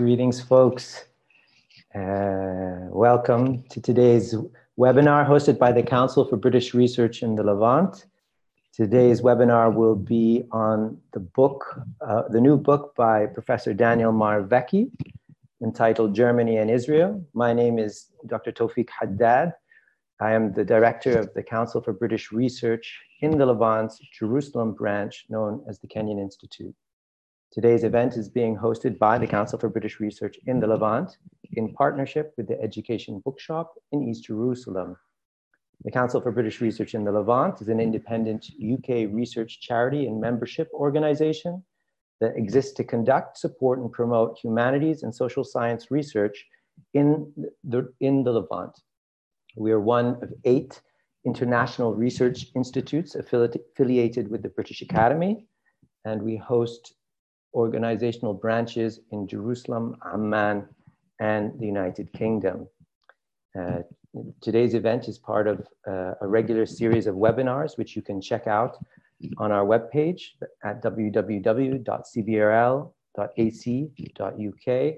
greetings, folks. Uh, welcome to today's webinar hosted by the Council for British Research in the Levant. Today's webinar will be on the book, uh, the new book by Professor Daniel Marwecki entitled Germany and Israel. My name is Dr. Tawfiq Haddad. I am the director of the Council for British Research in the Levant's Jerusalem branch known as the Kenyon Institute. Today's event is being hosted by the Council for British Research in the Levant in partnership with the Education Bookshop in East Jerusalem. The Council for British Research in the Levant is an independent UK research charity and membership organization that exists to conduct, support, and promote humanities and social science research in the, in the Levant. We are one of eight international research institutes affiliated with the British Academy, and we host organizational branches in Jerusalem, Amman, and the United Kingdom. Uh, today's event is part of uh, a regular series of webinars, which you can check out on our webpage at www.cbrl.ac.uk.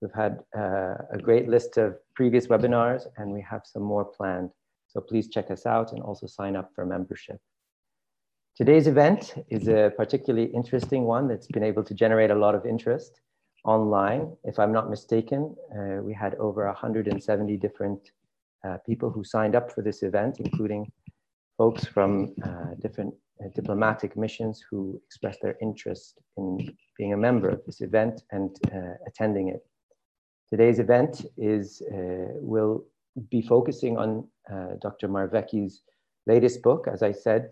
We've had uh, a great list of previous webinars and we have some more planned. So please check us out and also sign up for membership. Today's event is a particularly interesting one that's been able to generate a lot of interest online. If I'm not mistaken, uh, we had over 170 different uh, people who signed up for this event, including folks from uh, different uh, diplomatic missions who expressed their interest in being a member of this event and uh, attending it. Today's event is uh, will be focusing on Dr. Marwecki's latest book, as I said,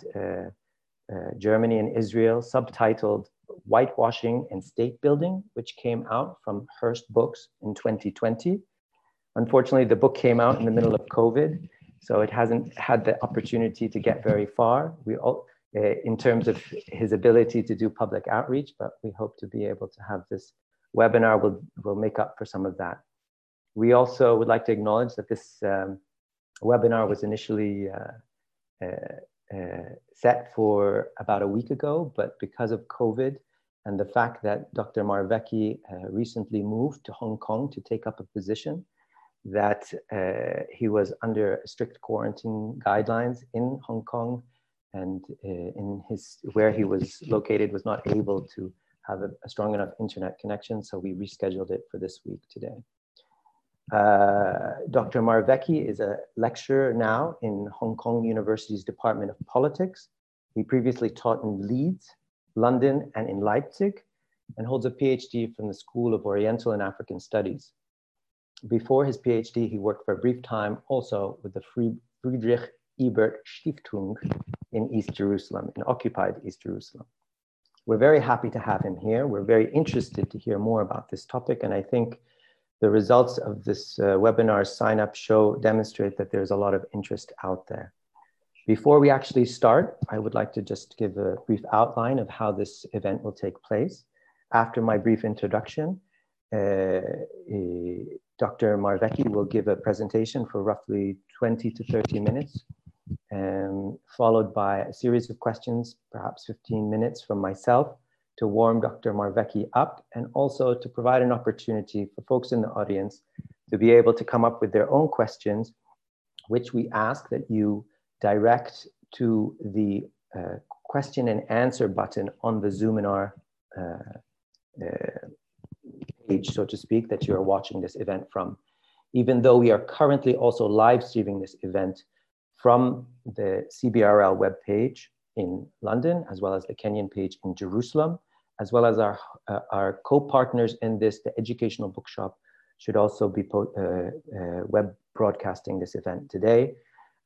uh, Germany and Israel, subtitled Whitewashing and State Building, which came out from Hurst Books in 2020. Unfortunately, the book came out in the middle of COVID, so it hasn't had the opportunity to get very far. We all, uh, in terms of his ability to do public outreach, but we hope to be able to have this webinar will, will make up for some of that. We also would like to acknowledge that this um, webinar was initially uh, uh, uh, set for about a week ago, but because of COVID and the fact that Dr. Marwecki uh, recently moved to Hong Kong to take up a position, that uh, he was under strict quarantine guidelines in Hong Kong and uh, in his where he was located was not able to have a, a strong enough internet connection. So we rescheduled it for this week today. Uh, Dr. Marwecki is a lecturer now in Hong Kong University's Department of Politics. He previously taught in Leeds, London, and in Leipzig, and holds a PhD from the School of Oriental and African Studies. Before his PhD, he worked for a brief time also with the Friedrich Ebert Stiftung in East Jerusalem, in occupied East Jerusalem. We're very happy to have him here. We're very interested to hear more about this topic, and I think the results of this uh, webinar sign up show demonstrate that there's a lot of interest out there. Before we actually start, I would like to just give a brief outline of how this event will take place. After my brief introduction, uh, uh, Dr. Marwecki will give a presentation for roughly 20 to 30 minutes, um, followed by a series of questions, perhaps 15 minutes from myself, to warm Dr. Marwecki up and also to provide an opportunity for folks in the audience to be able to come up with their own questions, which we ask that you direct to the uh, question and answer button on the Zoominar uh, uh, page, so to speak, that you are watching this event from. Even though we are currently also live streaming this event from the CBRL webpage in London, as well as the Kenyon page in Jerusalem, as well as our, uh, our co-partners in this, the Educational Bookshop, should also be uh, uh, web broadcasting this event today.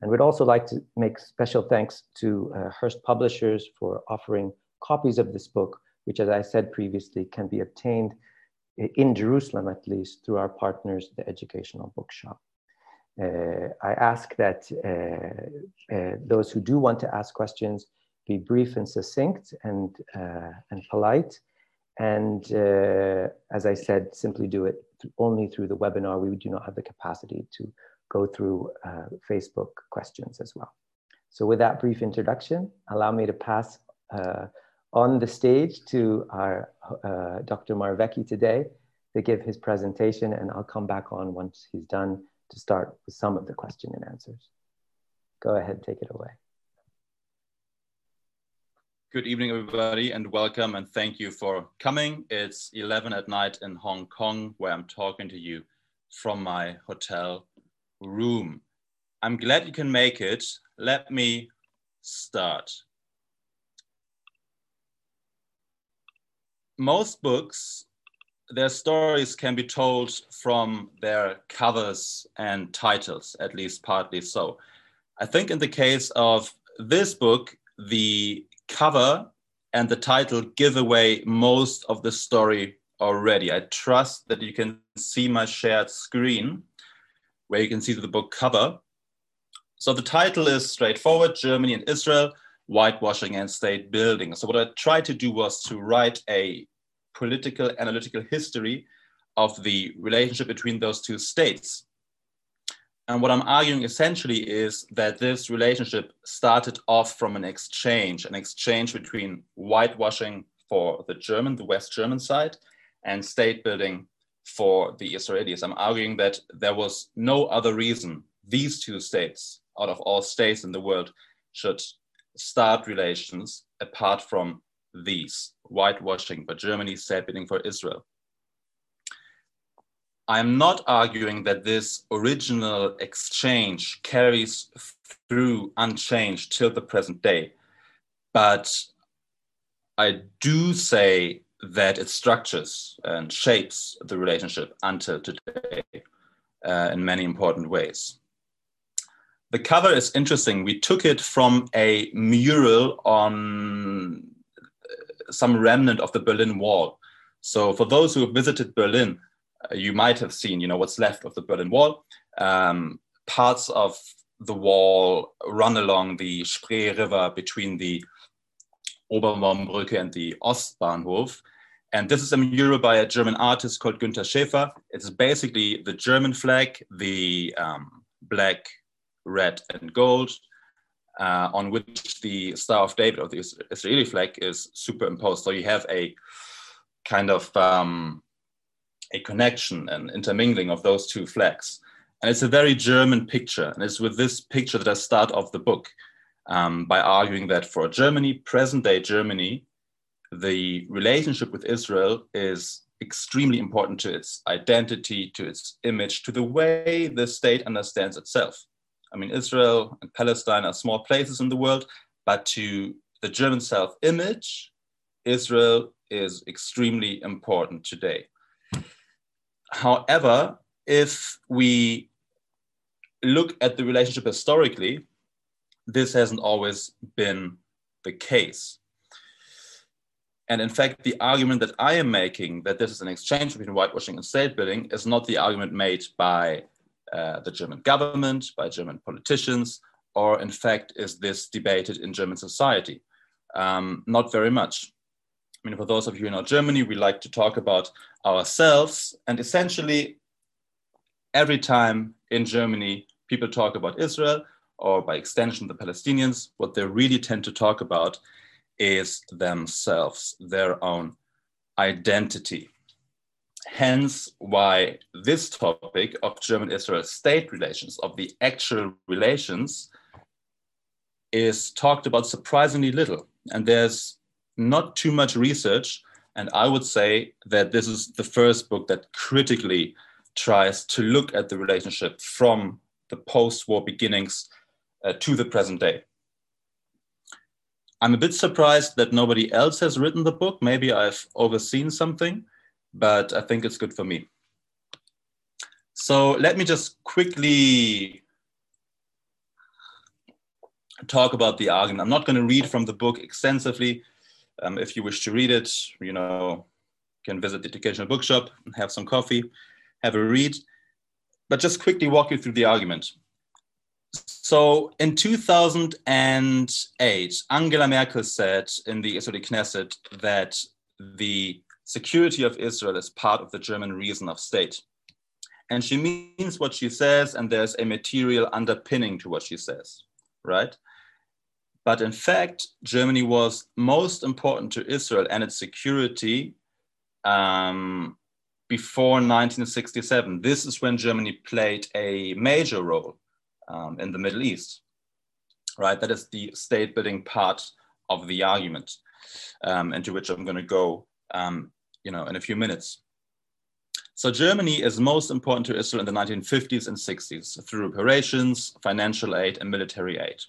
And we'd also like to make special thanks to uh, Hurst Publishers for offering copies of this book, which as I said previously, can be obtained in Jerusalem at least through our partners, the Educational Bookshop. Uh, I ask that uh, uh, those who do want to ask questions be brief and succinct and, uh, and polite. And uh, as I said, simply do it only through the webinar. We do not have the capacity to go through uh, Facebook questions as well. So with that brief introduction, allow me to pass uh, on the stage to our uh, Dr. Marwecki today. to give his presentation, and I'll come back on once he's done to start with some of the question and answers. Go ahead, take it away. Good evening, everybody, and welcome, and thank you for coming. It's 11 at night in Hong Kong, where I'm talking to you from my hotel room. I'm glad you can make it. Let me start. Most books their stories can be told from their covers and titles, at least partly so. I think in the case of this book, the cover and the title give away most of the story already. I trust that you can see my shared screen where you can see the book cover. So the title is straightforward Germany and Israel, whitewashing and state building. So what I tried to do was to write a political analytical history of the relationship between those two states. And what I'm arguing essentially is that this relationship started off from an exchange, an exchange between whitewashing for the German, the West German side, and state building for the Israelis. I'm arguing that there was no other reason these two states, out of all states in the world, should start relations apart from these whitewashing, but Germany state building for Israel. I'm not arguing that this original exchange carries through unchanged till the present day, but I do say that it structures and shapes the relationship until today uh, in many important ways. The cover is interesting. We took it from a mural on some remnant of the Berlin Wall. So for those who have visited Berlin, uh, you might have seen, you know, what's left of the Berlin Wall. Um, parts of the wall run along the Spree River between the Oberbaumbrücke and the Ostbahnhof. And this is a mural by a German artist called Günter Schäfer. It's basically the German flag, the um, black, red, and gold, uh, on which the Star of David of the Israeli flag is superimposed. So you have a kind of um, a connection and intermingling of those two flags. And it's a very German picture. And it's with this picture that I start off the book um, by arguing that for Germany, present day Germany, the relationship with Israel is extremely important to its identity, to its image, to the way the state understands itself. I mean, Israel and Palestine are small places in the world, but to the German self image, Israel is extremely important today. However, if we look at the relationship historically, this hasn't always been the case. And in fact, the argument that I am making that this is an exchange between whitewashing and state building is not the argument made by uh, the German government, by German politicians, or in fact, is this debated in German society? Um, not very much. I mean, for those of you in our Germany, we like to talk about ourselves. And essentially, every time in Germany people talk about Israel, or by extension, the Palestinians, what they really tend to talk about is themselves, their own identity. Hence, why this topic of German Israel state relations, of the actual relations, is talked about surprisingly little. And there's not too much research. And I would say that this is the first book that critically tries to look at the relationship from the post war beginnings uh, to the present day. I'm a bit surprised that nobody else has written the book. Maybe I've overseen something but I think it's good for me. So let me just quickly talk about the argument. I'm not going to read from the book extensively. Um, if you wish to read it, you know, you can visit the educational bookshop, have some coffee, have a read, but just quickly walk you through the argument. So in 2008, Angela Merkel said in the Israeli Knesset that the security of Israel is part of the German reason of state. And she means what she says, and there's a material underpinning to what she says, right? But in fact, Germany was most important to Israel and its security um, before 1967. This is when Germany played a major role um, in the Middle East, right? That is the state building part of the argument, um, into which I'm going to go, um, you know, in a few minutes. So Germany is most important to Israel in the 1950s and 60s through reparations, financial aid, and military aid,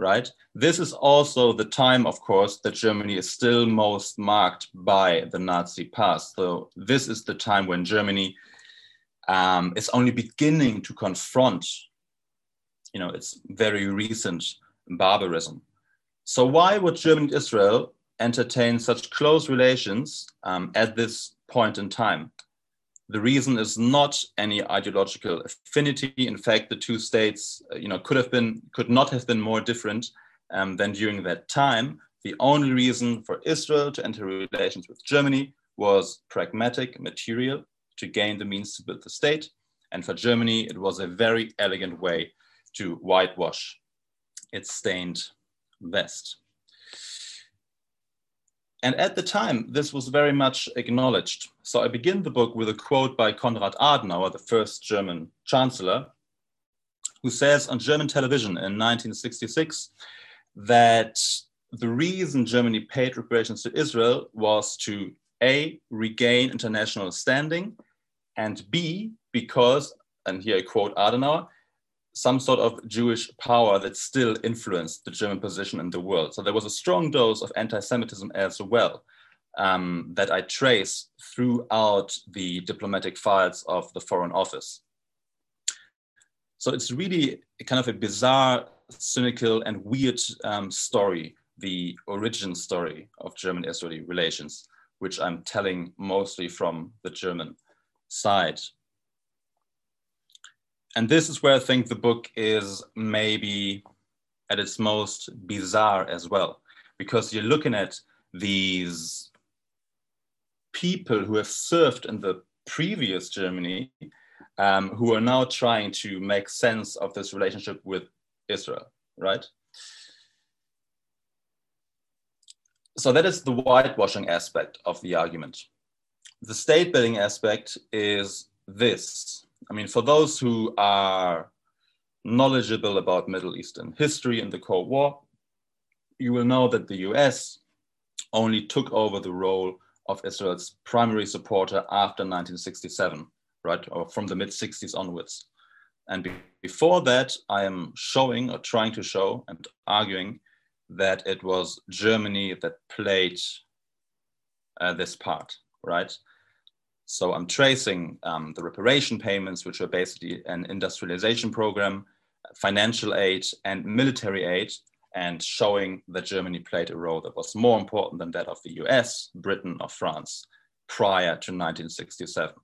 right? This is also the time, of course, that Germany is still most marked by the Nazi past. So this is the time when Germany um, is only beginning to confront, you know, its very recent barbarism. So why would Germany and Israel entertain such close relations um, at this point in time? The reason is not any ideological affinity. In fact, the two states, uh, you know, could have been, could not have been more different um, than during that time. The only reason for Israel to enter relations with Germany was pragmatic, material, to gain the means to build the state. And for Germany, it was a very elegant way to whitewash its stained vest. And at the time, this was very much acknowledged. So I begin the book with a quote by Konrad Adenauer, the first German chancellor, who says on German television in 1966 that the reason Germany paid reparations to Israel was to A, regain international standing, and B, because, and here I quote Adenauer, some sort of Jewish power that still influenced the German position in the world. So there was a strong dose of anti Semitism as well um, that I trace throughout the diplomatic files of the Foreign Office. So it's really kind of a bizarre, cynical, and weird um, story, the origin story of German Israeli relations, which I'm telling mostly from the German side and this is where I think the book is maybe at its most bizarre as well, because you're looking at these people who have served in the previous Germany, um, who are now trying to make sense of this relationship with Israel, right? So that is the whitewashing aspect of the argument. The state building aspect is this I mean, for those who are knowledgeable about Middle Eastern history and the Cold War, you will know that the US only took over the role of Israel's primary supporter after 1967, right, or from the mid 60s onwards. And be before that, I am showing or trying to show and arguing that it was Germany that played uh, this part, right? So I'm tracing um, the reparation payments, which are basically an industrialization program, financial aid, and military aid, and showing that Germany played a role that was more important than that of the US, Britain, or France prior to 1967,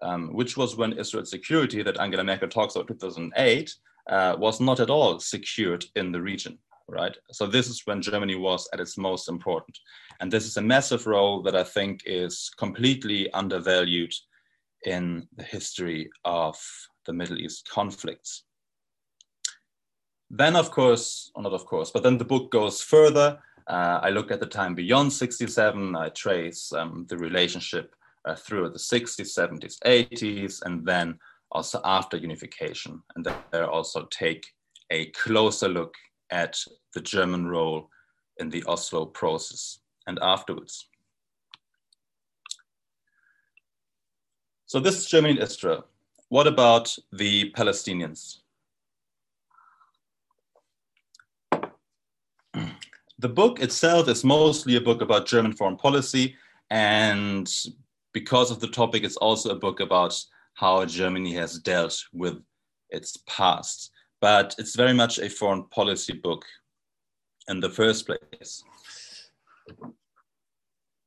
um, which was when Israel's security that Angela Merkel talks about 2008 uh, was not at all secured in the region right? So this is when Germany was at its most important. And this is a massive role that I think is completely undervalued in the history of the Middle East conflicts. Then, of course, or not of course, but then the book goes further. Uh, I look at the time beyond 67, I trace um, the relationship uh, through the 60s, 70s, 80s, and then also after unification. And there also take a closer look at the German role in the Oslo process and afterwards. So this is Germany and Israel. What about the Palestinians? The book itself is mostly a book about German foreign policy, and because of the topic, it's also a book about how Germany has dealt with its past but it's very much a foreign policy book in the first place.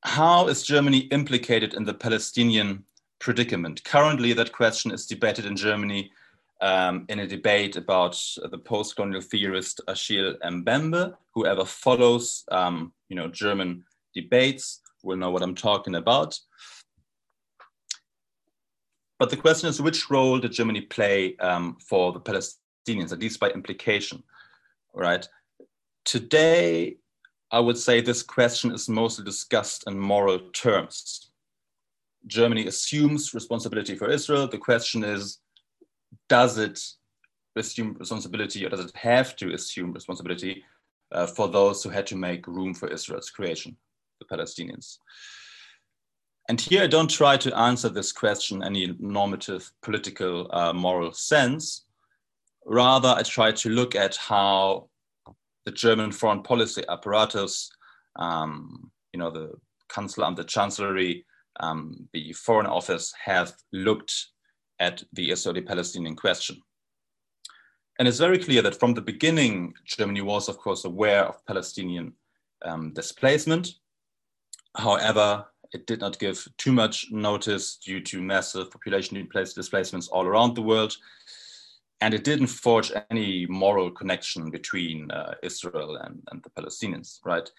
How is Germany implicated in the Palestinian predicament? Currently, that question is debated in Germany um, in a debate about the post-colonial theorist Achille Mbembe. Whoever follows, um, you know, German debates will know what I'm talking about. But the question is, which role did Germany play um, for the Palestinian Palestinians, at least by implication, right? Today, I would say this question is mostly discussed in moral terms. Germany assumes responsibility for Israel. The question is, does it assume responsibility or does it have to assume responsibility uh, for those who had to make room for Israel's creation, the Palestinians? And here I don't try to answer this question any normative political uh, moral sense. Rather, I try to look at how the German foreign policy apparatus, um, you know, the Kanzleramt, the Chancellery, um, the Foreign Office have looked at the Israeli-Palestinian question. And it's very clear that from the beginning, Germany was, of course, aware of Palestinian um, displacement. However, it did not give too much notice due to massive population displacements all around the world. And it didn't forge any moral connection between uh, Israel and, and the Palestinians, right?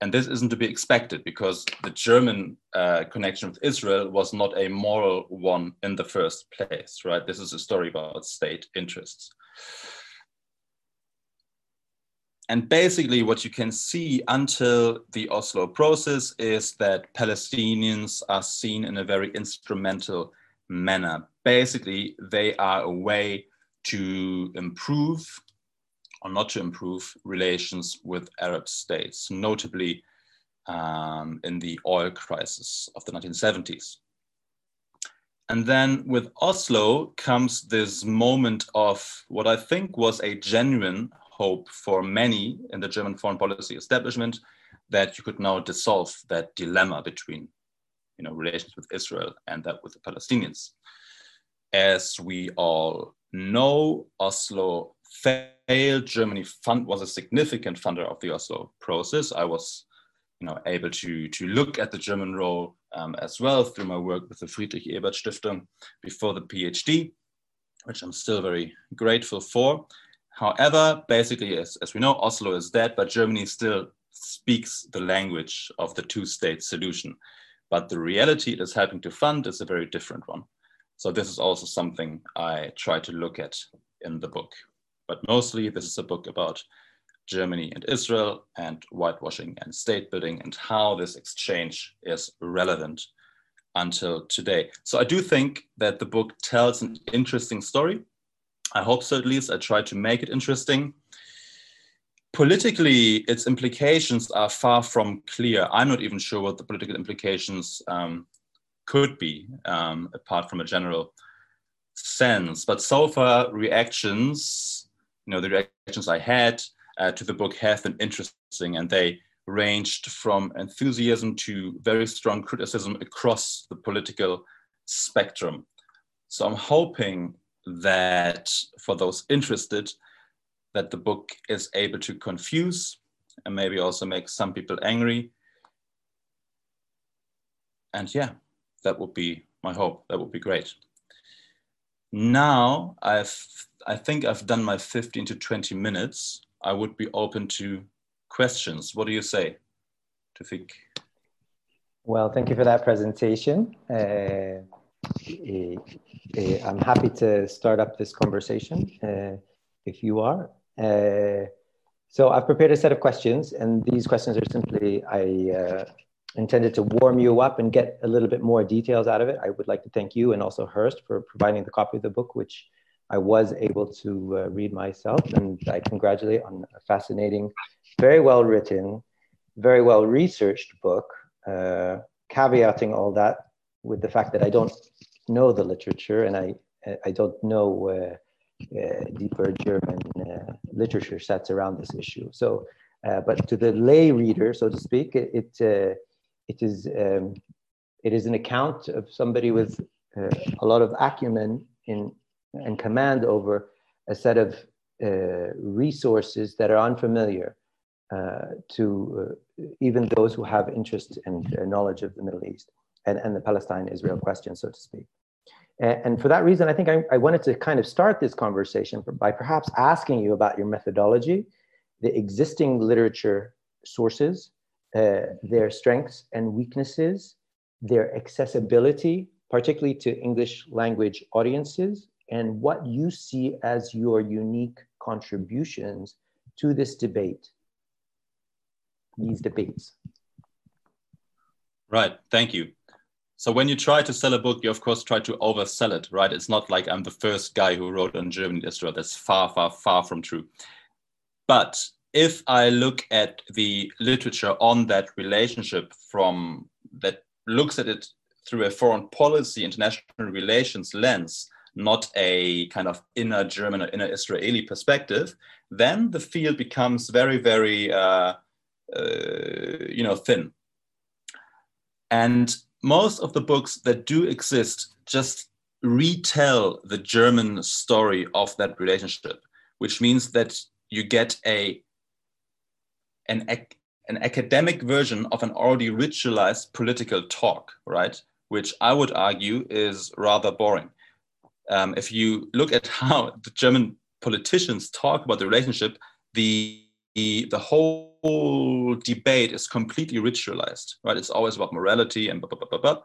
and this isn't to be expected because the German uh, connection with Israel was not a moral one in the first place, right? This is a story about state interests. And basically, what you can see until the Oslo process is that Palestinians are seen in a very instrumental manner. Basically, they are a way to improve or not to improve relations with Arab states, notably um, in the oil crisis of the 1970s. And then with Oslo comes this moment of what I think was a genuine hope for many in the German foreign policy establishment that you could now dissolve that dilemma between you know, relations with Israel and that with the Palestinians. As we all know, Oslo failed. Germany fund was a significant funder of the Oslo process. I was you know, able to, to look at the German role um, as well through my work with the Friedrich Ebert Stiftung before the PhD, which I'm still very grateful for. However, basically, as, as we know, Oslo is dead, but Germany still speaks the language of the two-state solution. But the reality it is helping to fund is a very different one. So this is also something I try to look at in the book. But mostly this is a book about Germany and Israel and whitewashing and state building and how this exchange is relevant until today. So I do think that the book tells an interesting story. I hope so at least. I try to make it interesting. Politically, its implications are far from clear. I'm not even sure what the political implications um, could be, um, apart from a general sense. But so far, reactions, you know, the reactions I had uh, to the book have been interesting, and they ranged from enthusiasm to very strong criticism across the political spectrum. So I'm hoping that for those interested, that the book is able to confuse and maybe also make some people angry. And yeah, that would be my hope. That would be great. Now I've, I think I've done my 15 to 20 minutes. I would be open to questions. What do you say, Tawfiq? Well, thank you for that presentation. Uh, uh, uh, I'm happy to start up this conversation uh, if you are. Uh, so I've prepared a set of questions, and these questions are simply I uh, intended to warm you up and get a little bit more details out of it. I would like to thank you and also Hurst for providing the copy of the book, which I was able to uh, read myself. And I congratulate on a fascinating, very well written, very well researched book, uh, caveating all that with the fact that I don't know the literature and I, I don't know uh, uh deeper German uh, literature sets around this issue. So, uh, but to the lay reader, so to speak, it, it it is um, it is an account of somebody with uh, a lot of acumen in and command over a set of uh, resources that are unfamiliar uh, to uh, even those who have interest and knowledge of the Middle East and, and the Palestine-Israel question, so to speak. And, and for that reason, I think I, I wanted to kind of start this conversation by perhaps asking you about your methodology, the existing literature sources, uh, their strengths and weaknesses, their accessibility, particularly to English language audiences, and what you see as your unique contributions to this debate, these debates. Right, thank you. So when you try to sell a book, you of course try to oversell it, right? It's not like I'm the first guy who wrote on Germany Israel. That's far, far, far from true. But if I look at the literature on that relationship from that looks at it through a foreign policy, international relations lens, not a kind of inner German or inner Israeli perspective, then the field becomes very, very, uh, uh, you know, thin. And most of the books that do exist just retell the German story of that relationship, which means that you get a an, an academic version of an already ritualized political talk, right? Which I would argue is rather boring. Um, if you look at how the German politicians talk about the relationship, the, the, the whole debate is completely ritualized, right? It's always about morality and blah, blah, blah, blah, blah.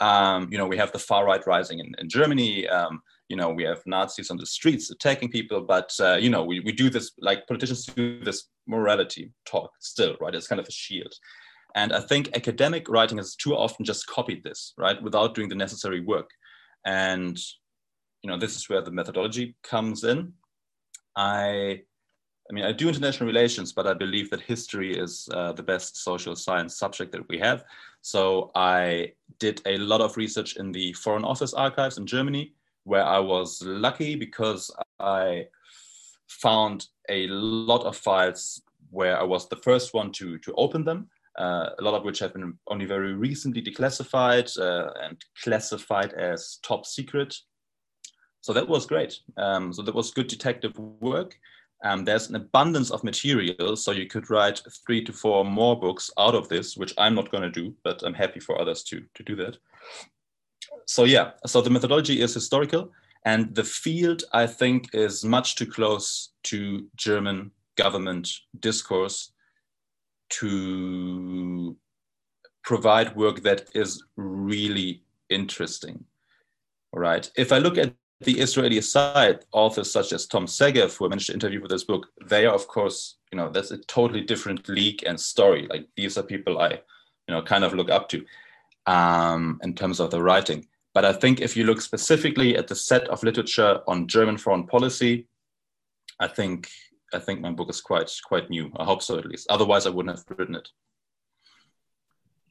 Um, you know, we have the far right rising in, in Germany. Um, you know, we have Nazis on the streets attacking people, but, uh, you know, we, we do this, like politicians do this morality talk still, right? It's kind of a shield. And I think academic writing has too often just copied this, right, without doing the necessary work. And you know, this is where the methodology comes in. I, I mean, I do international relations, but I believe that history is uh, the best social science subject that we have. So I did a lot of research in the Foreign Office archives in Germany, where I was lucky because I found a lot of files where I was the first one to, to open them, uh, a lot of which have been only very recently declassified uh, and classified as top secret. So that was great. Um, so that was good detective work. Um, there's an abundance of material, so you could write three to four more books out of this, which I'm not going to do, but I'm happy for others to, to do that. So yeah, so the methodology is historical, and the field I think is much too close to German government discourse to provide work that is really interesting. All right. If I look at the Israeli side, authors such as Tom Segev, who I managed to interview for this book, they are, of course, you know, that's a totally different league and story. Like these are people I, you know, kind of look up to um, in terms of the writing. But I think if you look specifically at the set of literature on German foreign policy, I think I think my book is quite quite new. I hope so at least. Otherwise, I wouldn't have written it.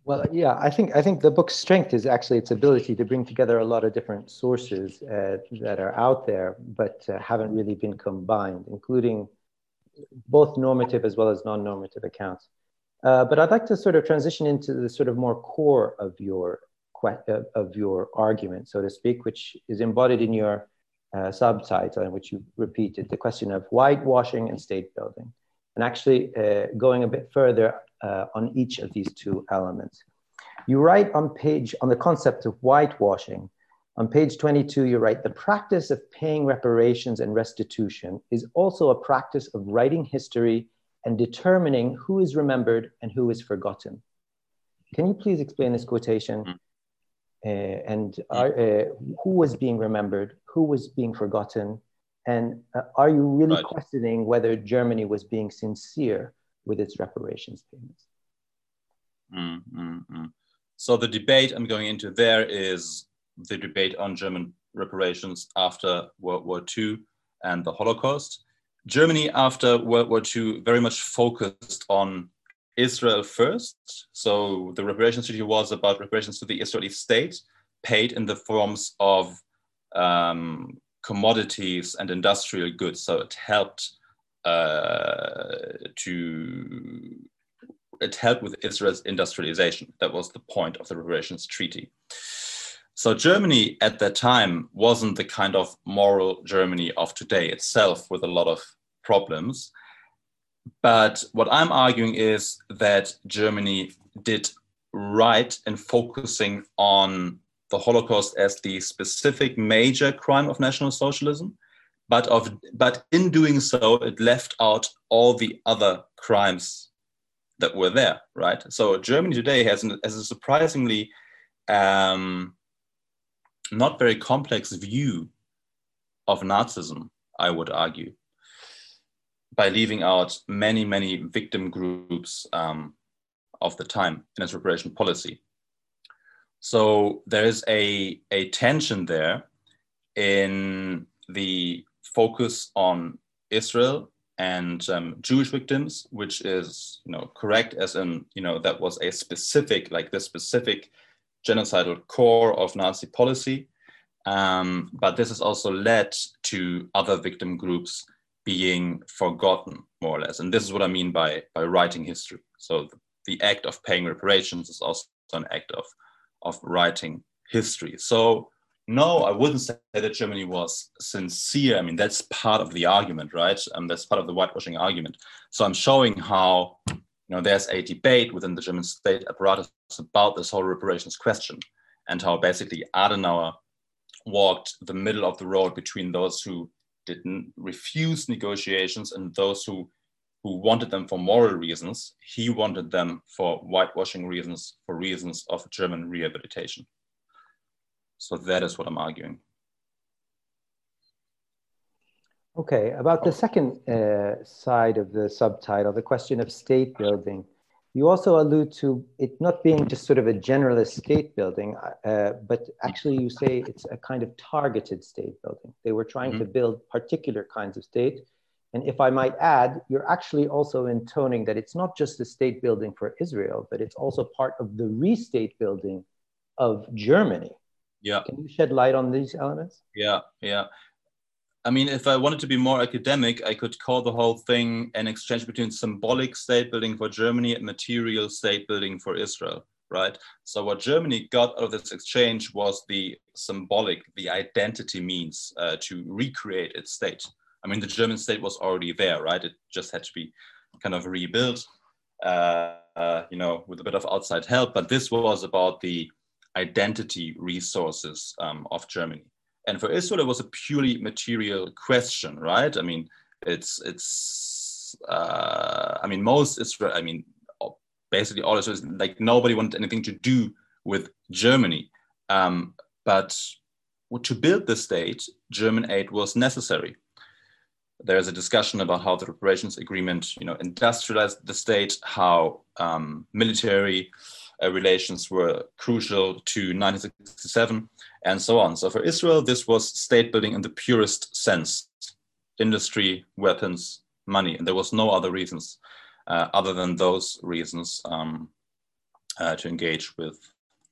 Well, yeah, I think I think the book's strength is actually its ability to bring together a lot of different sources uh, that are out there, but uh, haven't really been combined, including both normative as well as non-normative accounts. Uh, but I'd like to sort of transition into the sort of more core of your of your argument, so to speak, which is embodied in your uh, subtitle, in which you repeated the question of whitewashing and state building, and actually uh, going a bit further uh, on each of these two elements. You write on page, on the concept of whitewashing, on page 22, you write, the practice of paying reparations and restitution is also a practice of writing history and determining who is remembered and who is forgotten. Can you please explain this quotation? Uh, and are, uh, who was being remembered, who was being forgotten, and uh, are you really right. questioning whether Germany was being sincere with its reparations payments. Mm, mm, mm. So the debate I'm going into there is the debate on German reparations after World War II and the Holocaust. Germany after World War II very much focused on Israel first. So the reparations treaty was about reparations to the Israeli state, paid in the forms of um, commodities and industrial goods. So it helped uh, to it helped with Israel's industrialization. That was the point of the reparations treaty. So Germany at that time wasn't the kind of moral Germany of today itself with a lot of problems. But what I'm arguing is that Germany did right in focusing on the Holocaust as the specific major crime of National Socialism but of but in doing so it left out all the other crimes that were there right? So germany today has, an, has a surprisingly um, not very complex view of nazism i would argue by leaving out many many victim groups um, of the time in its reparation policy So there is a, a tension there in the focus on Israel and um, Jewish victims, which is you know correct as in you know that was a specific like the specific genocidal core of Nazi policy. Um, but this has also led to other victim groups being forgotten more or less, and this is what I mean by by writing history. So the, act of paying reparations is also an act of of writing history. So no, I wouldn't say that Germany was sincere. I mean, that's part of the argument, right? Um, that's part of the whitewashing argument. So I'm showing how, you know, there's a debate within the German state apparatus about this whole reparations question, and how basically Adenauer walked the middle of the road between those who didn't refuse negotiations and those who who wanted them for moral reasons. He wanted them for whitewashing reasons, for reasons of German rehabilitation. So that is what I'm arguing. Okay, about the second uh, side of the subtitle, the question of state building, you also allude to it not being just sort of a generalist state building, uh, but actually you say it's a kind of targeted state building. They were trying mm-hmm. to build particular kinds of state. And if I might add, you're actually also intoning that it's not just the state building for Israel, but it's also part of the restate building of Germany. Yeah. Can you shed light on these elements? Yeah, yeah. I mean, if I wanted to be more academic, I could call the whole thing an exchange between symbolic state building for Germany and material state building for Israel, right? So, what Germany got out of this exchange was the symbolic, the identity means uh, to recreate its state. I mean, the German state was already there, right? It just had to be kind of rebuilt, uh, uh, you know, with a bit of outside help. But this was about the identity resources um, of Germany. And for Israel, it was a purely material question, right? I mean, it's it's uh, I mean, most Israel, I mean, basically all Israel, like nobody wanted anything to do with Germany. Um, but to build the state, German aid was necessary. There's a discussion about how the reparations agreement, you know, industrialized the state, how um, military uh, relations were crucial to 1967 and so on. So for Israel, this was state building in the purest sense industry, weapons, money. And there was no other reasons uh, other than those reasons um, uh, to engage with,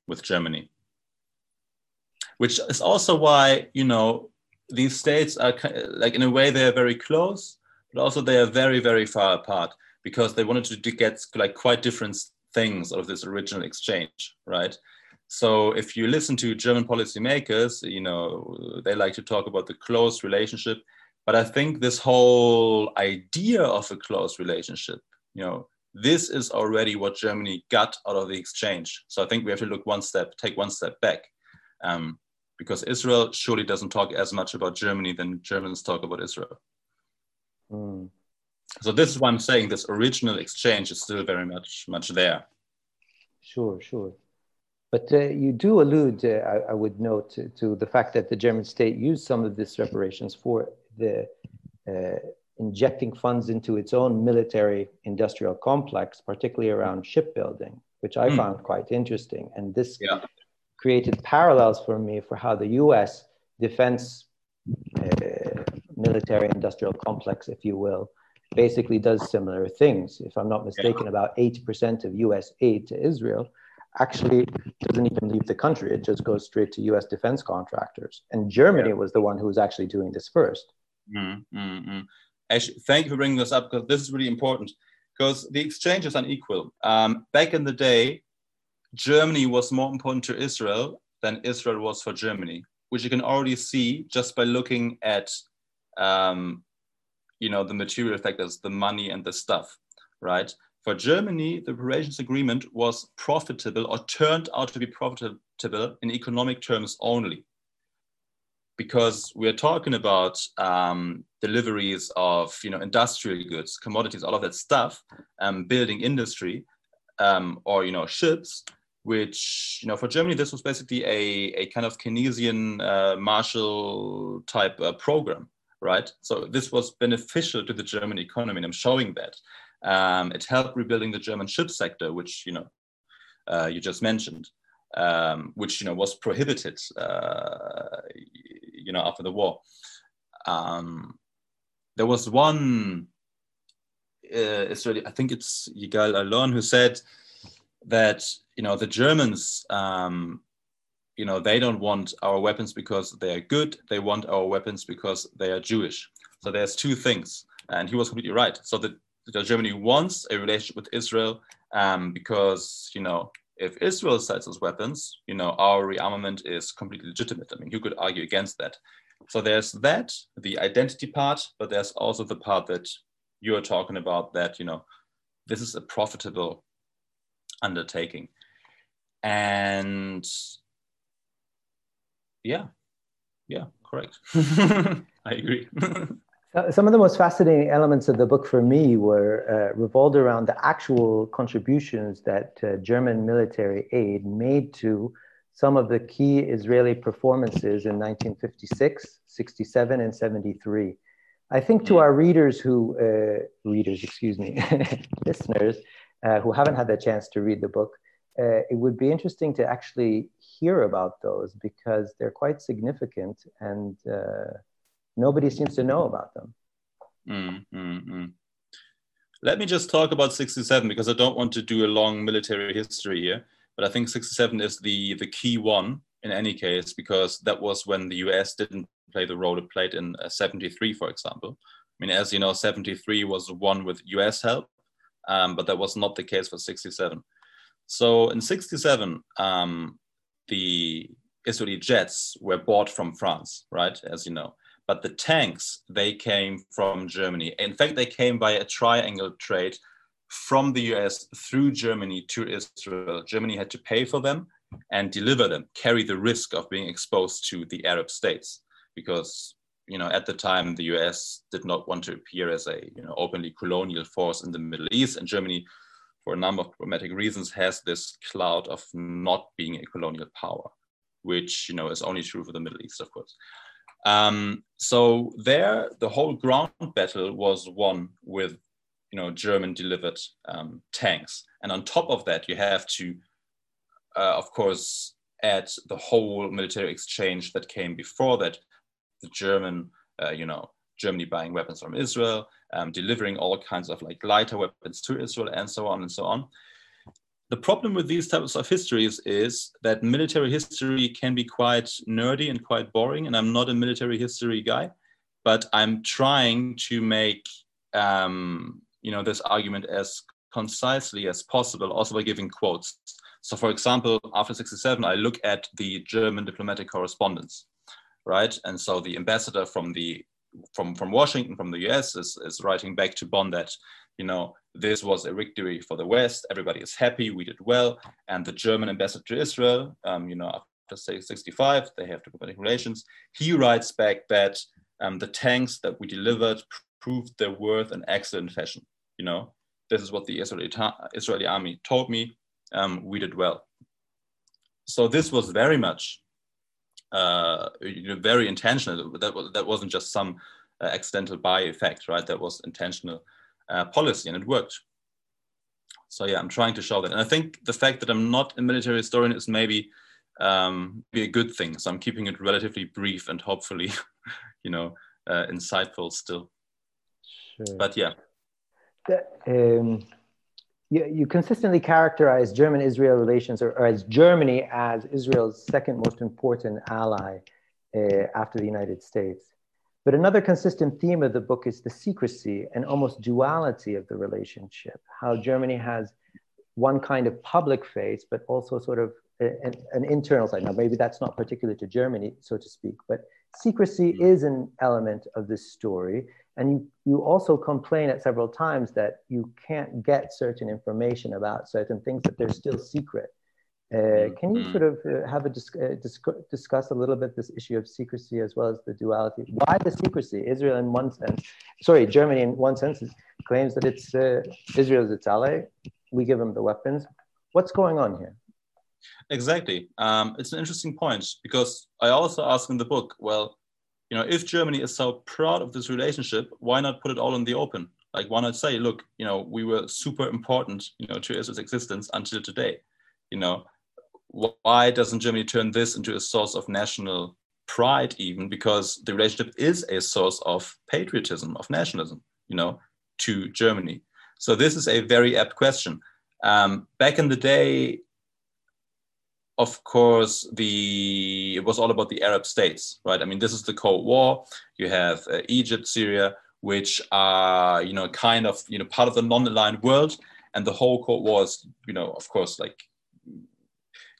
with Germany. Which is also why, you know, these states are like in a way they're very close, but also they are very, very far apart because they wanted to get like quite different things out of this original exchange, right? So if you listen to German policymakers, you know, they like to talk about the close relationship. But I think this whole idea of a close relationship, you know, this is already what Germany got out of the exchange. So I think we have to look one step, take one step back. Um, because Israel surely doesn't talk as much about Germany than Germans talk about Israel. Mm. So this is why I'm saying this original exchange is still very much much there. Sure, sure. But uh, you do allude, uh, I, I, would note, to, to, the fact that the German state used some of these reparations for the uh, injecting funds into its own military industrial complex, particularly around shipbuilding, which I mm. found quite interesting. And this yeah. created parallels for me for how the US defense uh, military industrial complex, if you will, basically does similar things. If I'm not mistaken, about 80% of US aid to Israel actually doesn't even leave the country. It just goes straight to US defense contractors. And Germany yeah. was the one who was actually doing this 1st mm, mm, mm. Actually, thank you for bringing this up because this is really important because the exchange is unequal. Um, back in the day, Germany was more important to Israel than Israel was for Germany, which you can already see just by looking at um, you know the material factors the money and the stuff right? For germany the reparations agreement was profitable or turned out to be profitable in economic terms only. Because we're talking about um, deliveries of you know industrial goods commodities all of that stuff um, building industry um, or you know ships which you know for germany this was basically a, a kind of keynesian uh, marshall type uh, program right? So this was beneficial to the German economy, and I'm showing that. Um, it helped rebuilding the German ship sector, which you know uh, you just mentioned. um, which you know was prohibited, uh, you know, after the war. Um, there was one uh, Israeli, I think it's Yigal Allon, who said that you know the Germans, um, you know, they don't want our weapons because they are good. They want our weapons because they are Jewish. So there's two things, and he was completely right. So that, Germany wants a relationship with Israel um, because you know if Israel sells us weapons, you know our rearmament is completely legitimate. I mean, you could argue against that. So there's that, the identity part, but there's also the part that you are talking about that you know this is a profitable undertaking and yeah. Yeah correct. I agree. Some of the most fascinating elements of the book for me were uh, revolved around the actual contributions that uh, German military aid made to some of the key Israeli performances in 1956, 67, and 73. I think to our readers who, uh, readers, excuse me, listeners uh, who haven't had the chance to read the book, uh, it would be interesting to actually hear about those because they're quite significant and uh, nobody seems to know about them. Mm, mm, mm. Let me just talk about 67 because I don't want to do a long military history here, but I think 67 is the, the key one in any case because that was when the US didn't play the role it played in uh, 73, for example. I mean, as you know, 73 was the one with US help, um, but that was not the case for 67. So in 67, um, the Israeli jets were bought from France, right, as you know. But the tanks, they came from Germany. In fact, they came by a triangle trade from the US through Germany to Israel. Germany had to pay for them and deliver them, carry the risk of being exposed to the Arab states because you know at the time the US did not want to appear as a you know openly colonial force in the Middle East and Germany for a number of diplomatic reasons has this cloud of not being a colonial power which you know is only true for the Middle East of course. Um, so there the whole ground battle was won with you know German delivered um, tanks. And on top of that you have to uh, of course add the whole military exchange that came before that the German, uh, you know, Germany buying weapons from Israel, um, delivering all kinds of like lighter weapons to Israel, and so on and so on. The problem with these types of histories is that military history can be quite nerdy and quite boring. And I'm not a military history guy, but I'm trying to make um, you know this argument as concisely as possible, also by giving quotes. So, for example, after 67, I look at the German diplomatic correspondence right? And so the ambassador from the from from Washington, from the US, is, is writing back to Bonn that you know this was a victory for the West. Everybody is happy. We did well. And the German ambassador to Israel, um, you know, after say 65, they have diplomatic relations. He writes back that um, the tanks that we delivered proved their worth in excellent fashion. You know, this is what the Israeli, Israeli army told me. Um, we did well. So this was very much uh, you know, very intentional. That was that wasn't just some uh, accidental by effect, right? That was intentional uh, policy, and it worked. So yeah, I'm trying to show that, and I think the fact that I'm not a military historian is maybe um, be a good thing. So I'm keeping it relatively brief and hopefully, you know, uh, insightful still. Sure. But yeah. The, um, you, you consistently characterize German Israel relations or, or, as Germany as Israel's second most important ally uh, after the United States. But another consistent theme of the book is the secrecy and almost duality of the relationship, how Germany has one kind of public face, but also sort of an, an internal side. Now, maybe that's not particular to Germany, so to speak, but secrecy mm. is an element of this story. And you, you also complain at several times that you can't get certain information about certain things, that they're still secret. Uh, mm-hmm. can you sort of uh, have a dis- uh, dis- discuss a little bit this issue of secrecy as well as the duality? Why the secrecy? Israel, in one sense, sorry, Germany, in one sense, claims that it's uh, Israel's its ally. We give them the weapons. What's going on here? Exactly. Um, it's an interesting point because I also ask in the book, well, you know, if Germany is so proud of this relationship, why not put it all in the open? Like, why not say, look, you know, we were super important, you know, to Israel's existence until today. You know, why doesn't Germany turn this into a source of national pride even because the relationship is a source of patriotism of nationalism you know to germany so this is a very apt question um, back in the day of course the it was all about the arab states right? I mean this is the cold war. You have uh, egypt syria which are you know kind of you know part of the non-aligned world. And the whole cold war is you know of course like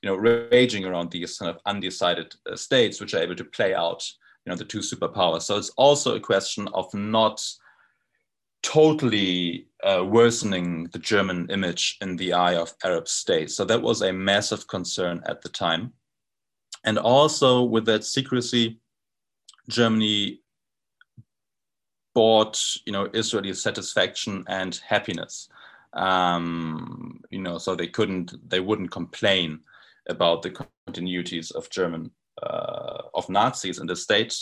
you know, raging around these kind of undecided uh, states, which are able to play out, you know, the two superpowers. So it's also a question of not totally uh, worsening the German image in the eye of Arab states. So that was a massive concern at the time. And also with that secrecy, Germany bought, you know, Israeli satisfaction and happiness. Um, you know, so they couldn't, they wouldn't complain about the continuities of German uh, of Nazis in the state,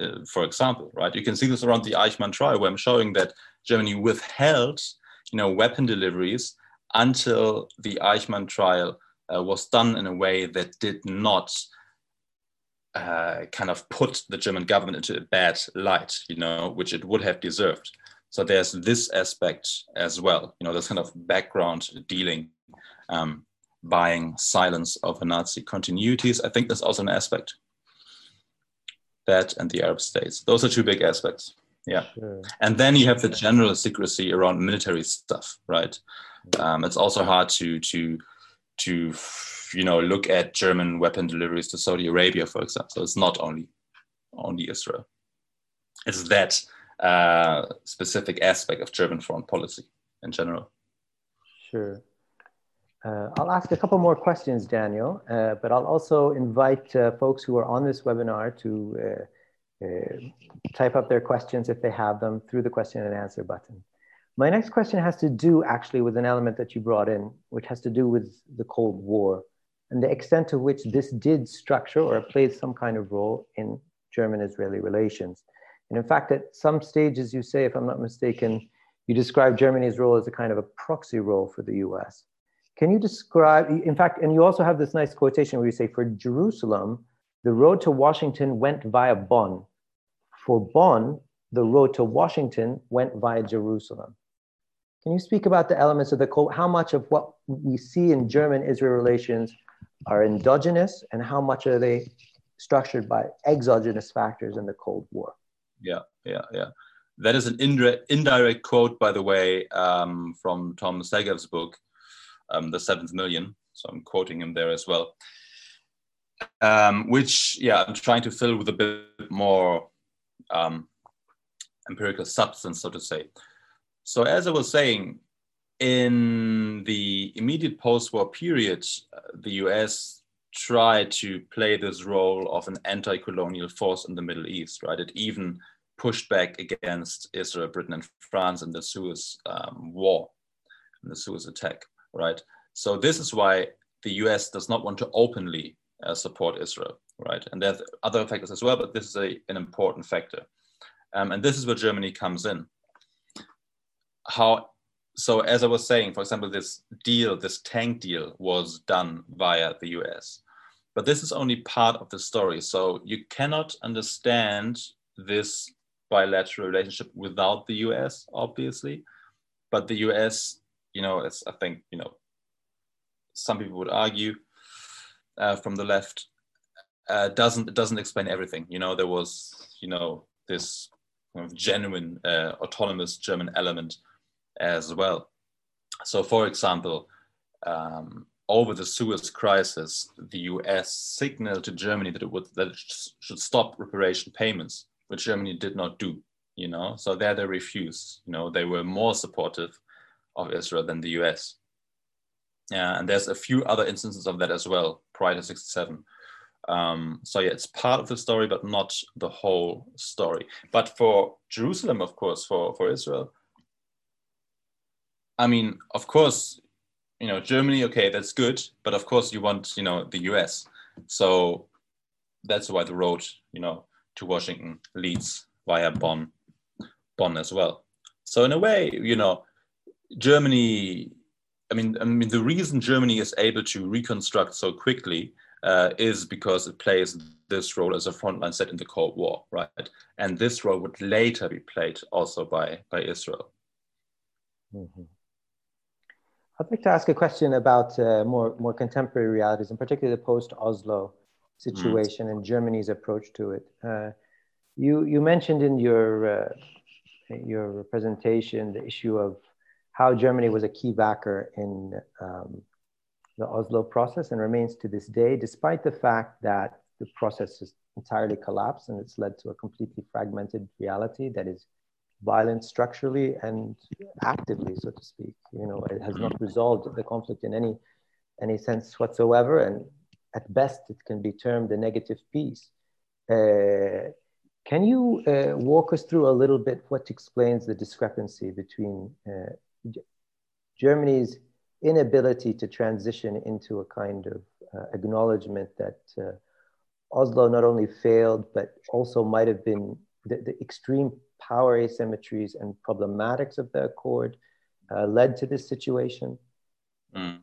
uh, for example, right? You can see this around the Eichmann trial, where I'm showing that Germany withheld, you know, weapon deliveries until the Eichmann trial uh, was done in a way that did not uh, kind of put the German government into a bad light, you know, which it would have deserved. So there's this aspect as well, you know, this kind of background dealing um, buying silence of Nazi continuities. I think there's also an aspect. That and the Arab states. Those are two big aspects. Yeah. Sure. And then you have the general secrecy around military stuff, right? Um, it's also hard to to to you know look at German weapon deliveries to Saudi Arabia, for example. So it's not only only Israel. It's that uh, specific aspect of German foreign policy in general. Sure. Uh, I'll ask a couple more questions, Daniel, uh, but I'll also invite uh, folks who are on this webinar to uh, uh, Uh, type up their questions if they have them through the question and answer button. My next question has to do actually with an element that you brought in, which has to do with the Cold War and the extent to which this did structure or played some kind of role in German-Israeli relations. And in fact, at some stages, you say, if I'm not mistaken, you describe Germany's role as a kind of a proxy role for the US. Can you describe, in fact, and you also have this nice quotation where you say, for Jerusalem, the road to Washington went via Bonn. For Bonn, the road to Washington went via Jerusalem. Can you speak about the elements of the Cold, how much of what we see in German-Israel relations are endogenous and how much are they structured by exogenous factors in the Cold War? Yeah, yeah, yeah. That is an indirect, indirect quote, by the way, um, from Tom Segev's book, um, the seventh million. So I'm quoting him there as well. Um, which, yeah, I'm trying to fill with a bit more um, empirical substance, so to say. So as I was saying, in the immediate post-war period, uh, the US tried to play this role of an anti-colonial force in the Middle East, right? It even pushed back against Israel, Britain, and France in the Suez um, War, in the Suez attack right? So this is why the US does not want to openly uh, support Israel, right? And there's other factors as well, but this is a, an important factor. Um, and this is where Germany comes in. How, so as I was saying, for example, this deal, this tank deal was done via the US. But this is only part of the story. So you cannot understand this bilateral relationship without the US, obviously. But the US you know, it's, I think, you know, some people would argue uh, from the left, uh, doesn't it doesn't explain everything. You know, there was, you know, this kind of genuine uh, autonomous German element as well. So, for example, um, over the Suez crisis, the U.S. signaled to Germany that it would that it should stop reparation payments, which Germany did not do. You know, so there they refused. You know, they were more supportive of Israel than the US. Yeah, and there's a few other instances of that as well prior to 67. Um, so yeah, it's part of the story, but not the whole story. But for Jerusalem, of course, for, for Israel, I mean, of course, you know, Germany, okay, that's good, but of course you want, you know, the US. So that's why the road, you know, to Washington leads via Bonn, Bonn as well. So in a way, you know, Germany I mean, I mean, the reason Germany is able to reconstruct so quickly uh, is because it plays this role as a frontline set in the Cold War, right? And this role would later be played also by by Israel. Mm-hmm. I'd like to ask a question about uh, more more contemporary realities, and particularly the post Oslo situation mm. and Germany's approach to it. Uh, you you mentioned in your uh, your presentation the issue of how Germany was a key backer in um, the Oslo process and remains to this day, despite the fact that the process has entirely collapsed and it's led to a completely fragmented reality that is violent structurally and actively, so to speak. You know, it has not resolved the conflict in any any sense whatsoever, and at best, it can be termed a negative peace. Uh, can you uh, walk us through a little bit what explains the discrepancy between uh, Germany's inability to transition into a kind of uh, acknowledgement that uh, Oslo not only failed, but also might have been the, the extreme power asymmetries and problematics of the accord uh, led to this situation? Mm,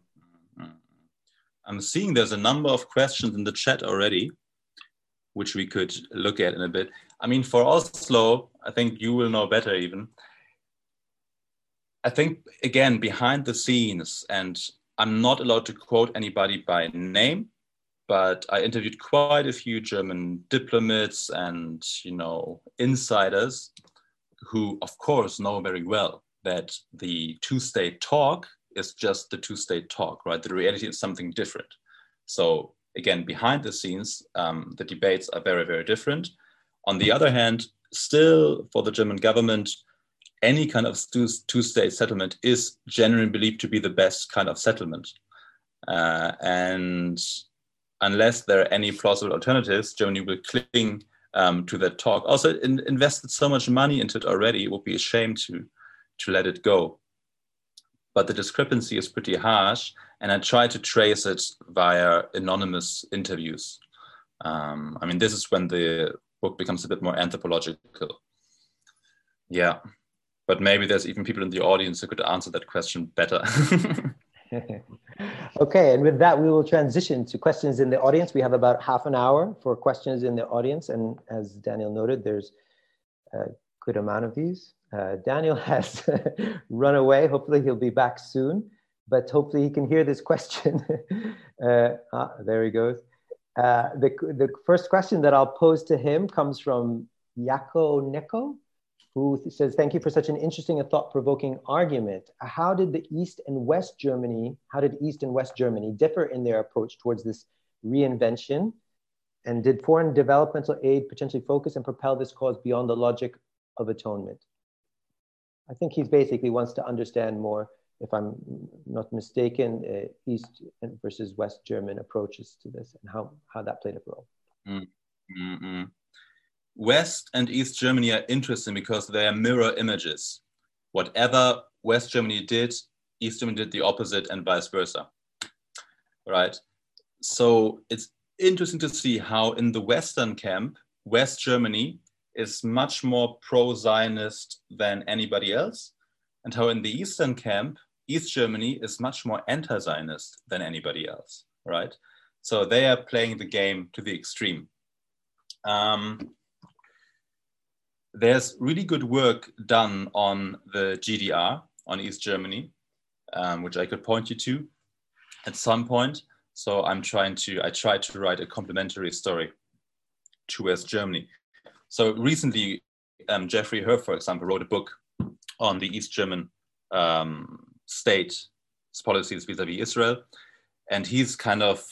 I'm seeing there's a number of questions in the chat already, which we could look at in a bit. I mean, for Oslo, I think you will know better even. I think, again, behind the scenes, and I'm not allowed to quote anybody by name, but I interviewed quite a few German diplomats and, you know, insiders who, of course, know very well that the two state talk is just the two state talk, right? The reality is something different. So, again, behind the scenes, um, the debates are very, very different. On the other hand, still for the German government, any kind of two state settlement is generally believed to be the best kind of settlement. Uh, and unless there are any plausible alternatives, Germany will cling um, to that talk. Also, in, invested so much money into it already, it would be a shame to, to let it go. But the discrepancy is pretty harsh, and I try to trace it via anonymous interviews. Um, I mean, this is when the book becomes a bit more anthropological. Yeah but maybe there's even people in the audience who could answer that question better. okay, and with that, we will transition to questions in the audience. We have about half an hour for questions in the audience, and as Daniel noted, there's a good amount of these. Uh, Daniel has run away. Hopefully, he'll be back soon, but hopefully, he can hear this question. uh, ah, there he goes. Uh, the, the first question that I'll pose to him comes from Yako Neko who says, thank you for such an interesting and thought-provoking argument. How did the East and West Germany, how did East and West Germany differ in their approach towards this reinvention? And did foreign developmental aid potentially focus and propel this cause beyond the logic of atonement? I think he basically wants to understand more, if I'm not mistaken, uh, East versus West German approaches to this and how, how that played a role. Mm -hmm. West and East Germany are interesting because they are mirror images. Whatever West Germany did, East Germany did the opposite and vice versa. Right? So it's interesting to see how in the Western camp, West Germany is much more pro Zionist than anybody else, and how in the Eastern camp, East Germany is much more anti Zionist than anybody else. Right? So they are playing the game to the extreme. Um, there's really good work done on the GDR on East Germany, um, which I could point you to at some point. So I'm trying to, I tried to write a complementary story to West Germany. So recently, um, Jeffrey Herf, for example, wrote a book on the East German um, state policies vis-a-vis -vis Israel. And he's kind of,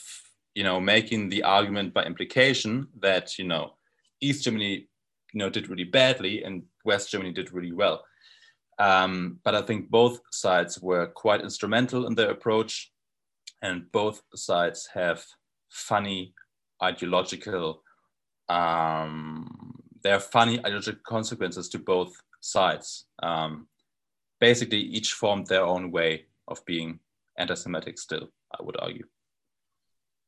you know, making the argument by implication that, you know, East Germany you know did really badly and West Germany did really well. Um, but I think both sides were quite instrumental in their approach, and both sides have funny ideological. Um, there are funny ideological consequences to both sides. Um, basically, each formed their own way of being anti-Semitic. Still, I would argue.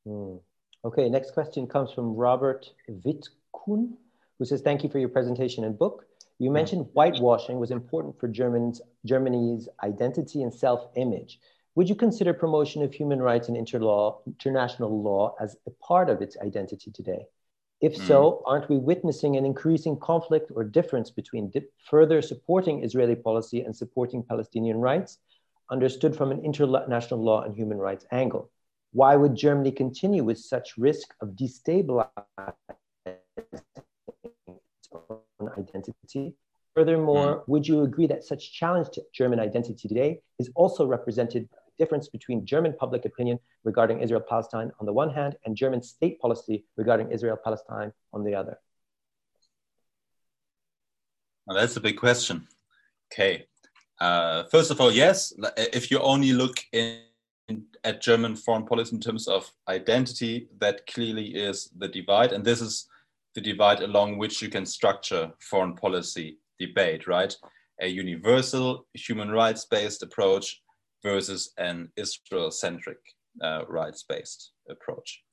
Mm. Okay, next question comes from Robert Witkun who says, thank you for your presentation and book. You mentioned whitewashing was important for Germans, Germany's identity and self-image. would you consider promotion of human rights and interlaw, international law as a part of its identity today? If so, hmm. aren't we witnessing an increasing conflict or difference between di further supporting Israeli policy and supporting Palestinian rights, understood from an international law and human rights angle? Why would Germany continue with such risk of destabilizing own identity Furthermore, mm. would you agree that such challenge to German identity today is also represented by the difference between German public opinion regarding Israel Palestine on the one hand and German state policy regarding Israel Palestine on the other? Well, that's a big question. Okay. Uh, first of all, yes, if you only look in, at German foreign policy in terms of identity, that clearly is the divide. And this is the divide along which you can structure foreign policy debate, right? A universal human rights based approach versus an Israel centric uh, rights based approach.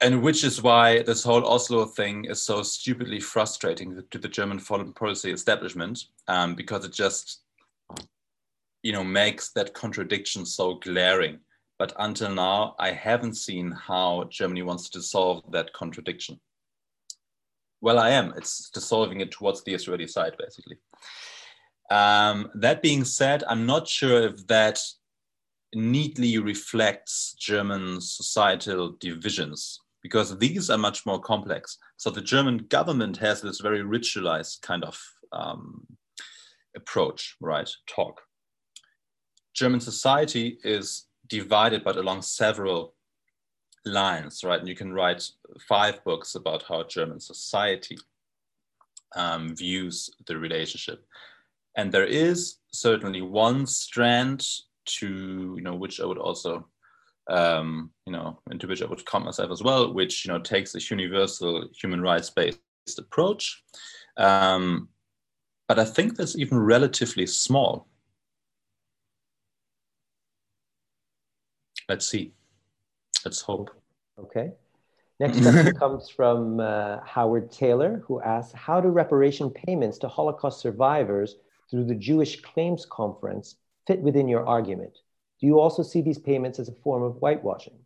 And which is why this whole Oslo thing is so stupidly frustrating to the German foreign policy establishment, um, because it just, you know, makes that contradiction so glaring. But until now, I haven't seen how Germany wants to solve that contradiction. Well, I am. It's dissolving it towards the Israeli side, basically. Um, that being said, I'm not sure if that neatly reflects German societal divisions because these are much more complex. So the German government has this very ritualized kind of um, approach, right? Talk. German society is divided, but along several lines, right? And you can write five books about how German society um, views the relationship. And there is certainly one strand to, you know, which I would also, um, you know, into which I would count myself as well, which, you know, takes a universal human rights based approach. Um, but I think that's even relatively small. Let's see. Let's hope. Okay. Next question comes from uh, Howard Taylor, who asks How do reparation payments to Holocaust survivors through the Jewish Claims Conference fit within your argument? Do you also see these payments as a form of whitewashing?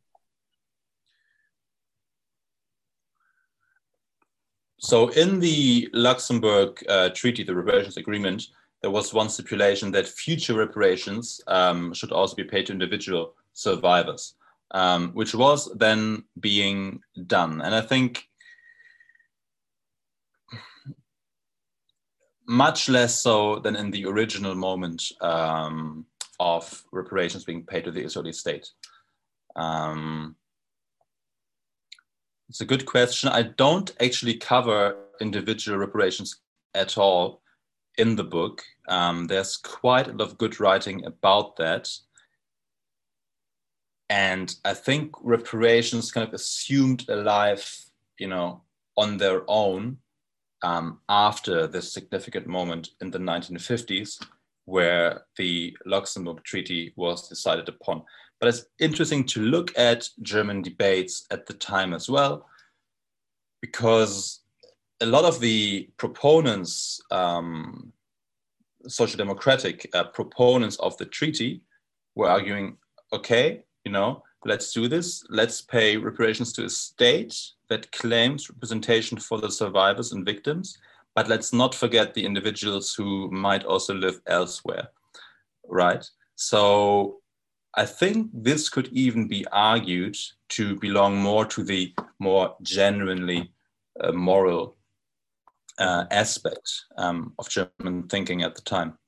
So, in the Luxembourg uh, Treaty, the reparations agreement, there was one stipulation that future reparations um, should also be paid to individual survivors um, which was then being done. And I think much less so than in the original moment um, of reparations being paid to the Israeli state. Um, it's a good question. I don't actually cover individual reparations at all in the book. Um, there's quite a lot of good writing about that. And I think reparations kind of assumed a life, you know, on their own um, after this significant moment in the 1950s where the Luxembourg Treaty was decided upon. But it's interesting to look at German debates at the time as well, because a lot of the proponents, um, social democratic uh, proponents of the treaty, were arguing okay, you know, let's do this. Let's pay reparations to a state that claims representation for the survivors and victims, but let's not forget the individuals who might also live elsewhere, right? So I think this could even be argued to belong more to the more genuinely uh, moral uh, aspect um, of German thinking at the time.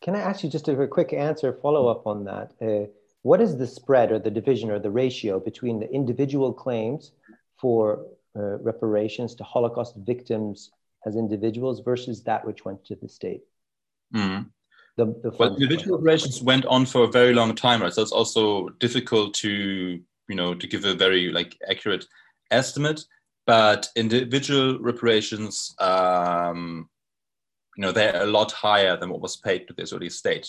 Can I ask you just a quick answer, follow up on that? Uh, what is the spread or the division or the ratio between the individual claims for uh, reparations to Holocaust victims as individuals versus that which went to the state? Mm. The, the well, individual reparations went on for a very long time, right? So it's also difficult to, you know, to give a very like accurate estimate. But individual reparations, um, you know, they're a lot higher than what was paid to the Israeli state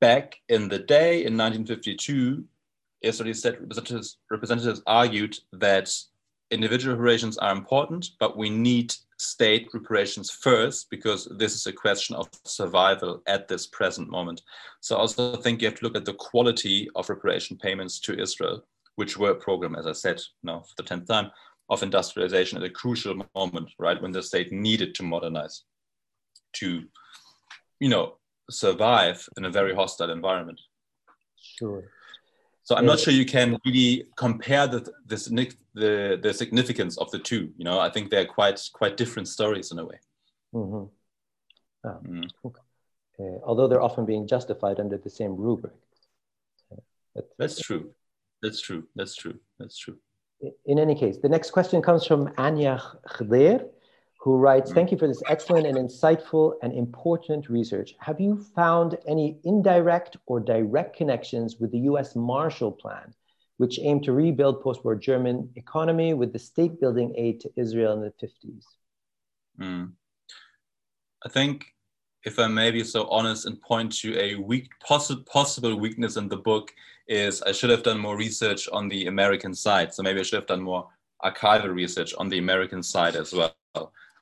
back in the day in 1952, Israeli representatives, representatives argued that individual reparations are important, but we need state reparations first because this is a question of survival at this present moment. So I also think you have to look at the quality of reparation payments to Israel, which were a program, as I said, now for the 10th time, of industrialization at a crucial moment, right, when the state needed to modernize, to, you know, survive in a very hostile environment. Sure. So I'm not sure you can really compare the, the, the, the significance of the two. You know, I think they're quite quite different stories in a way. Mm-hmm. Ah, mm. okay. uh, although they're often being justified under the same rubric. Uh, That's true. That's true. That's true. That's true. In any case, the next question comes from Anya Khder who writes, Thank you for this excellent and insightful and important research. Have you found any indirect or direct connections with the US Marshall Plan, which aimed to rebuild post war German economy with the state building aid to Israel in the 50s? Mm. I think, if I may be so honest and point to a weak, possi- possible weakness in the book, is I should have done more research on the American side. So maybe I should have done more archival research on the American side as well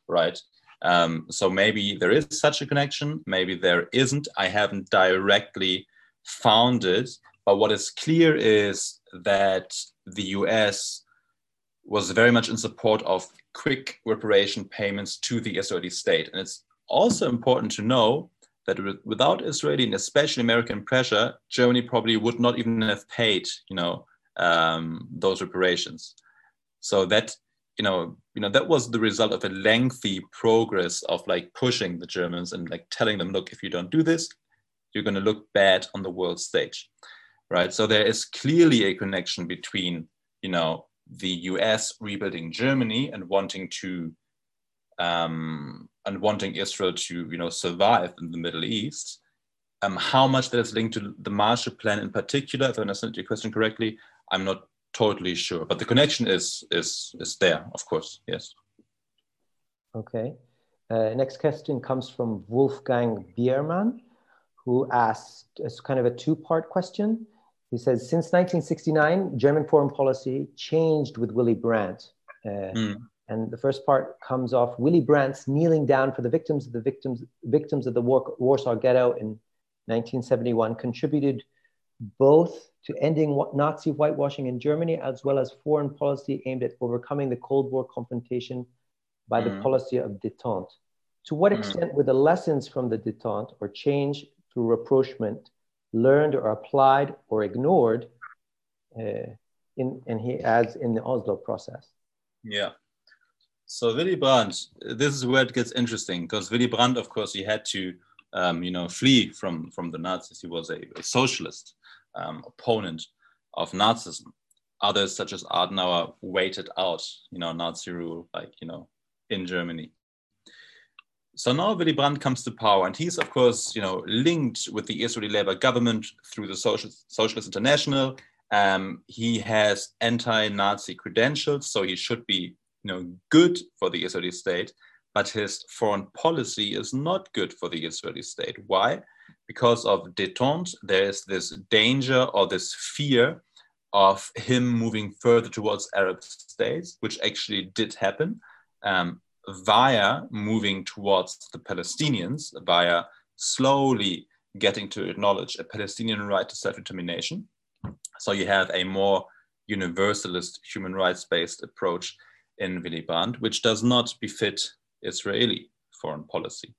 right? Um, so maybe there is such a connection, maybe there isn't. I haven't directly found it, but what is clear is that the US was very much in support of quick reparation payments to the Israeli state. And it's also important to know that without Israeli and especially American pressure, Germany probably would not even have paid, you know, um, those reparations. So that you know, you know, that was the result of a lengthy progress of like pushing the Germans and like telling them, look, if you don't do this, you're going to look bad on the world stage, right? So there is clearly a connection between, you know, the U.S. rebuilding Germany and wanting to, um, and wanting Israel to, you know, survive in the Middle East. Um, how much that is linked to the Marshall Plan in particular, if I understand your question correctly, I'm not totally sure, but the connection is is is there, of course. Yes. Okay. Uh, next question comes from Wolfgang Biermann, who asked it's kind of a two-part question. He says, since 1969, German foreign policy changed with Willy Brandt. Uh, mm. And the first part comes off Willy Brandt's kneeling down for the victims of the victims victims of the War, Warsaw Ghetto in 1971 contributed both to ending Nazi whitewashing in Germany, as well as foreign policy aimed at overcoming the Cold War confrontation by mm. the policy of détente. To what mm. extent were the lessons from the détente or change through rapprochement learned or applied or ignored uh, in, and he adds in the Oslo process? Yeah. So Willy Brandt, this is where it gets interesting because Willy Brandt, of course, he had to, um, you know, flee from from the Nazis. He was a, a socialist, um, opponent of Nazism. Others, such as Adenauer, waited out, you know, Nazi rule, like you know, in Germany. So now Willy Brandt comes to power, and he's of course, you know, linked with the Israeli Labor government through the Social, Socialist International. Um, he has anti-Nazi credentials, so he should be, you know, good for the Israeli state. But his foreign policy is not good for the Israeli state. Why? Because of détente, there is this danger or this fear of him moving further towards Arab states, which actually did happen, um, via moving towards the Palestinians, via slowly getting to acknowledge a Palestinian right to self determination. So you have a more universalist human rights based approach in Willy Brandt, which does not befit Israeli foreign policy.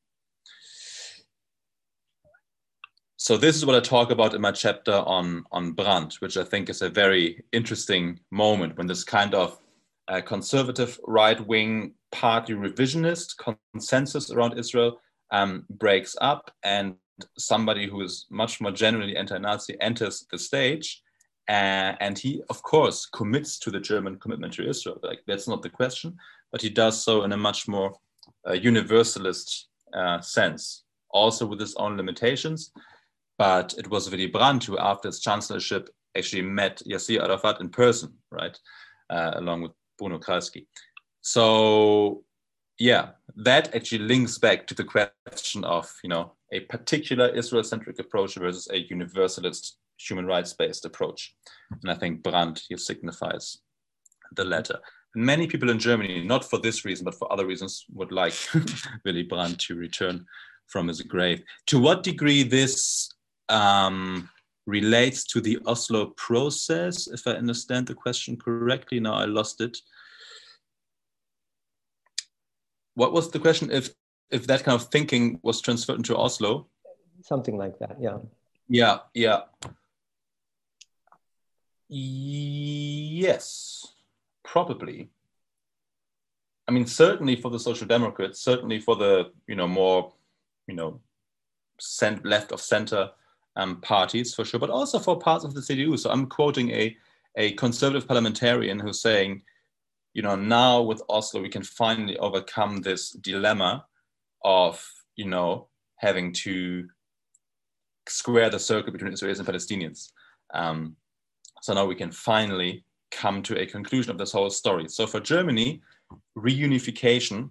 So this is what I talk about in my chapter on, on Brandt, which I think is a very interesting moment when this kind of uh, conservative right-wing party revisionist consensus around Israel um, breaks up and somebody who is much more generally anti-Nazi enters the stage. Uh, and he, of course, commits to the German commitment to Israel. Like that's not the question, but he does so in a much more uh, universalist uh, sense, also with his own limitations. But it was Willy Brandt who, after his chancellorship, actually met Yasser Arafat in person, right, uh, along with Bruno Kreisky. So, yeah, that actually links back to the question of, you know, a particular Israel-centric approach versus a universalist human rights-based approach. And I think Brandt here signifies the latter. many people in Germany, not for this reason, but for other reasons, would like Willy Brandt to return from his grave. To what degree this um, relates to the Oslo process, if I understand the question correctly, now I lost it. What was the question? If if that kind of thinking was transferred into Oslo? Something like that, yeah. Yeah, yeah. Yes, probably. I mean, certainly for the Social Democrats, certainly for the you know more you know cent- left of center um, parties for sure, but also for parts of the CDU. So I'm quoting a a conservative parliamentarian who's saying, you know, now with Oslo we can finally overcome this dilemma of you know having to square the circle between Israelis and Palestinians. Um, so now we can finally come to a conclusion of this whole story. So for Germany, reunification,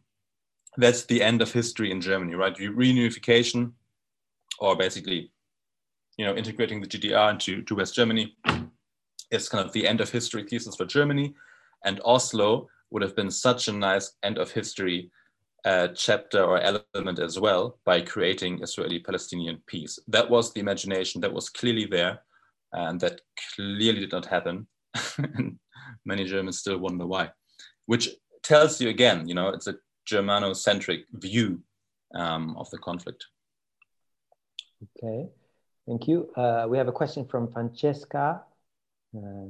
that's the end of history in Germany, right? Reunification, or basically, you know, integrating the GDR into to West Germany, is kind of the end of history thesis for Germany. And Oslo would have been such a nice end of history uh, chapter or element as well by creating Israeli-Palestinian peace. That was the imagination that was clearly there, and that clearly did not happen. and many Germans still wonder why, which tells you again, you know, it's a Germano-centric view um, of the conflict. Okay, thank you. Uh, we have a question from Francesca uh,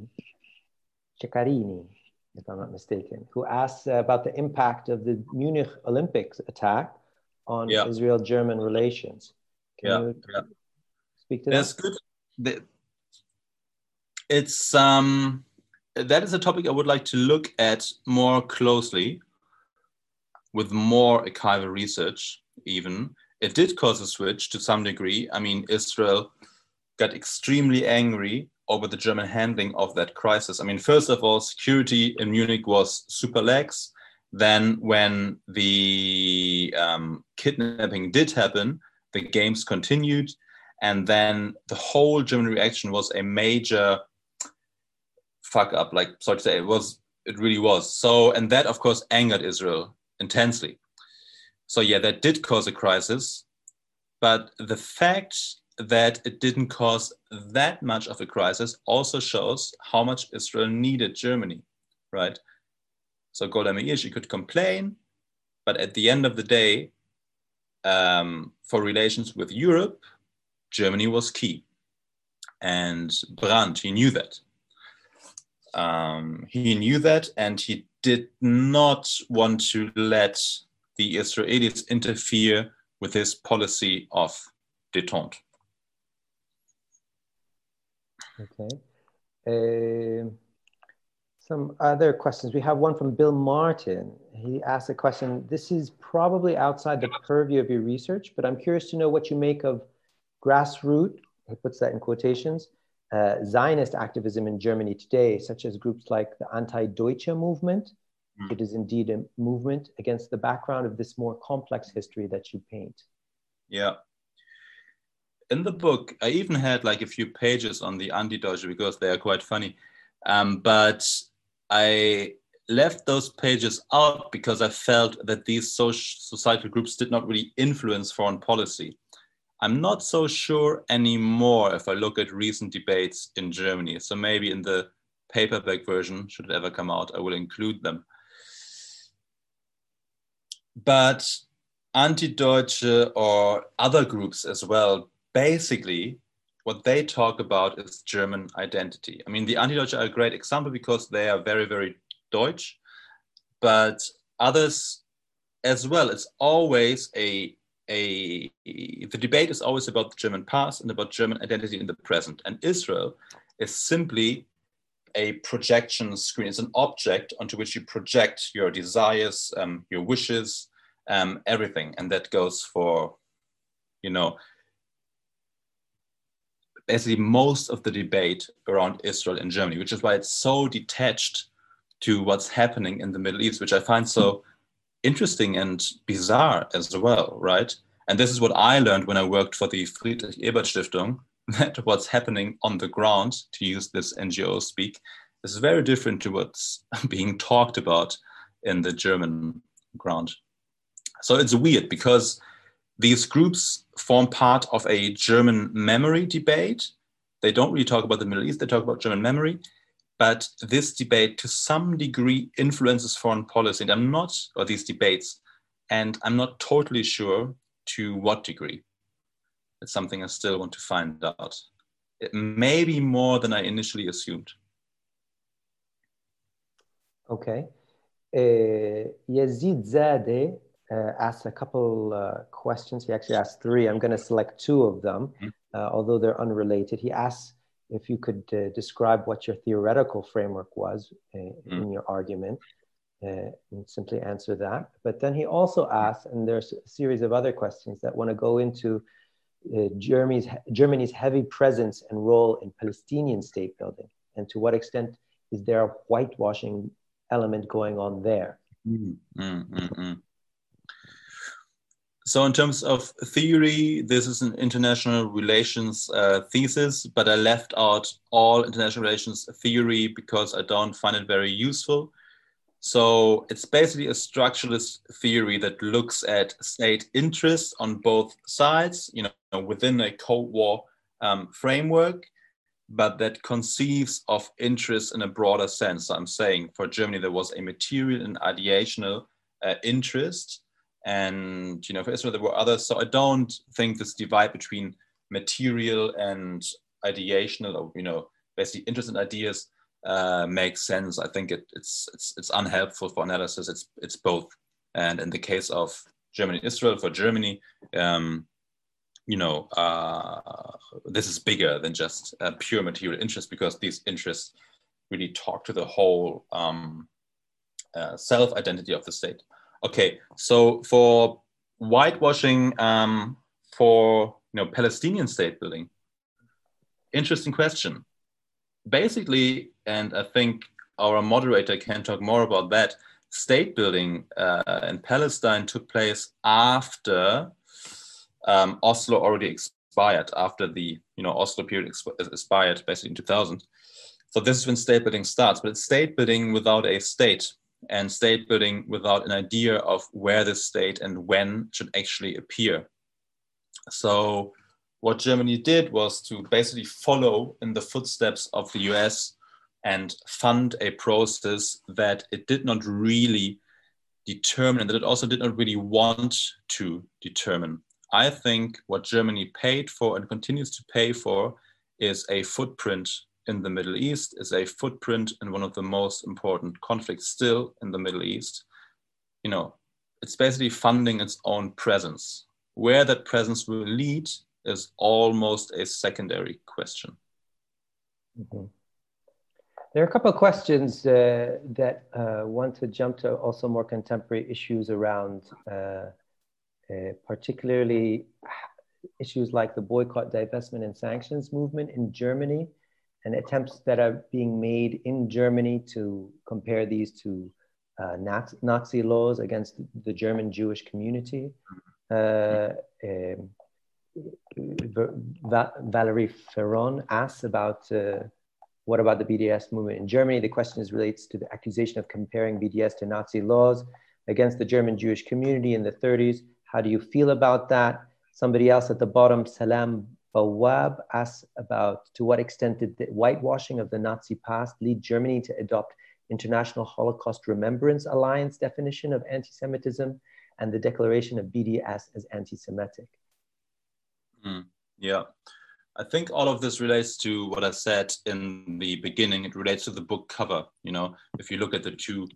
if I'm not mistaken, who asks about the impact of the Munich Olympics attack on yeah. Israel-German relations. Can yeah, you yeah. speak to That's that? good. It's um, that is a topic I would like to look at more closely with more archival research. Even it did cause a switch to some degree. I mean, Israel got extremely angry over the German handling of that crisis. I mean, first of all, security in Munich was super lax. Then, when the um, kidnapping did happen, the games continued. And then the whole German reaction was a major fuck up, like, sorry to say, it was, it really was. So, and that, of course, angered Israel intensely. So, yeah, that did cause a crisis. But the fact that it didn't cause that much of a crisis also shows how much Israel needed Germany, right? So Golda Meir, she could complain, but at the end of the day, um, for relations with Europe, Germany was key. And Brandt, he knew that. Um, he knew that, and he did not want to let the Israelis interfere with his policy of detente. Okay. Uh, some other questions. We have one from Bill Martin. He asked a question. This is probably outside the purview of your research, but I'm curious to know what you make of grassroots, he puts that in quotations, uh, Zionist activism in Germany today, such as groups like the Anti-Deutsche movement. Mm. It is indeed a movement against the background of this more complex history that you paint. Yeah, in the book, I even had like a few pages on the anti-Deutsche because they are quite funny. Um, but I left those pages out because I felt that these social societal groups did not really influence foreign policy. I'm not so sure anymore if I look at recent debates in Germany. So maybe in the paperback version, should it ever come out, I will include them. But anti-Deutsche or other groups as well basically what they talk about is German identity. I mean, the Anti-Deutsche are a great example because they are very, very Deutsch, but others as well. It's always a a the debate is always about the German past and about German identity in the present. And Israel is simply a projection screen. It's an object onto which you project your desires, um, your wishes, um, everything, and that goes for, you know, basically most of the debate around Israel and Germany, which is why it's so detached to what's happening in the Middle East, which I find so interesting and bizarre as well, right? And this is what I learned when I worked for the Friedrich Ebert Stiftung, that what's happening on the ground, to use this NGO speak, is very different to what's being talked about in the German ground. So it's weird because these groups form part of a German memory debate. They don't really talk about the Middle East, they talk about German memory. But this debate to some degree influences foreign policy. And I'm not, or these debates, and I'm not totally sure to what degree. It's something I still want to find out. It may be more than I initially assumed. Okay. Uh, Yazid Zadeh uh, asked a couple uh, questions. He actually asked three. I'm going to select two of them, mm-hmm. uh, although they're unrelated. He asks if you could uh, describe what your theoretical framework was uh, mm-hmm. in your argument. Uh, and simply answer that. But then he also asks, and there's a series of other questions that want to go into Germany's, Germany's heavy presence and role in Palestinian state building, and to what extent is there a whitewashing element going on there? Mm-hmm. So, in terms of theory, this is an international relations uh, thesis, but I left out all international relations theory because I don't find it very useful. So, it's basically a structuralist theory that looks at state interests on both sides, you know, within a Cold War um, framework, but that conceives of interests in a broader sense. I'm saying for Germany, there was a material and ideational uh, interest and you know for Israel there were others. So I don't think this divide between material and ideational, or you know, basically interest and ideas uh, makes sense. I think it, it's it's it's unhelpful for analysis. It's it's both. And in the case of Germany, Israel, for Germany, um, you know, uh, this is bigger than just a pure material interest because these interests really talk to the whole um, uh, self identity of the state. Okay, so for whitewashing um, for you know Palestinian state building, interesting question. Basically, and I think our moderator can talk more about that. State building uh, in Palestine took place after um, Oslo already expired, after the you know Oslo period exp- expired basically in 2000. So this is when state building starts, but it's state building without a state and state building without an idea of where the state and when should actually appear. So, what Germany did was to basically follow in the footsteps of the US and fund a process that it did not really determine and that it also did not really want to determine. I think what Germany paid for and continues to pay for is a footprint in the Middle East is a footprint in one of the most important conflicts still in the Middle East. You know, it's basically funding its own presence. Where that presence will lead is almost a secondary question. Mm-hmm. There are a couple of questions uh, that uh, want to jump to also more contemporary issues around, uh, uh particularly issues like the boycott, divestment, and sanctions movement in Germany and attempts that are being made in Germany to compare these to uh, Nazi laws against the German Jewish community. Uh, Valerie Ferron asks about uh, what about the BDS movement in Germany? The question is relates to the accusation of comparing BDS to Nazi laws against the German Jewish community in the 30s. How do you feel about that? Somebody else at the bottom, Salam Bawab asks about to what extent did the whitewashing of the Nazi past lead Germany to adopt International Holocaust Remembrance Alliance definition of anti-Semitism and the declaration of BDS as anti-Semitic? Mm, yeah. I think all of this relates to what I said in the beginning. It relates to the book cover. You know, if you look at the two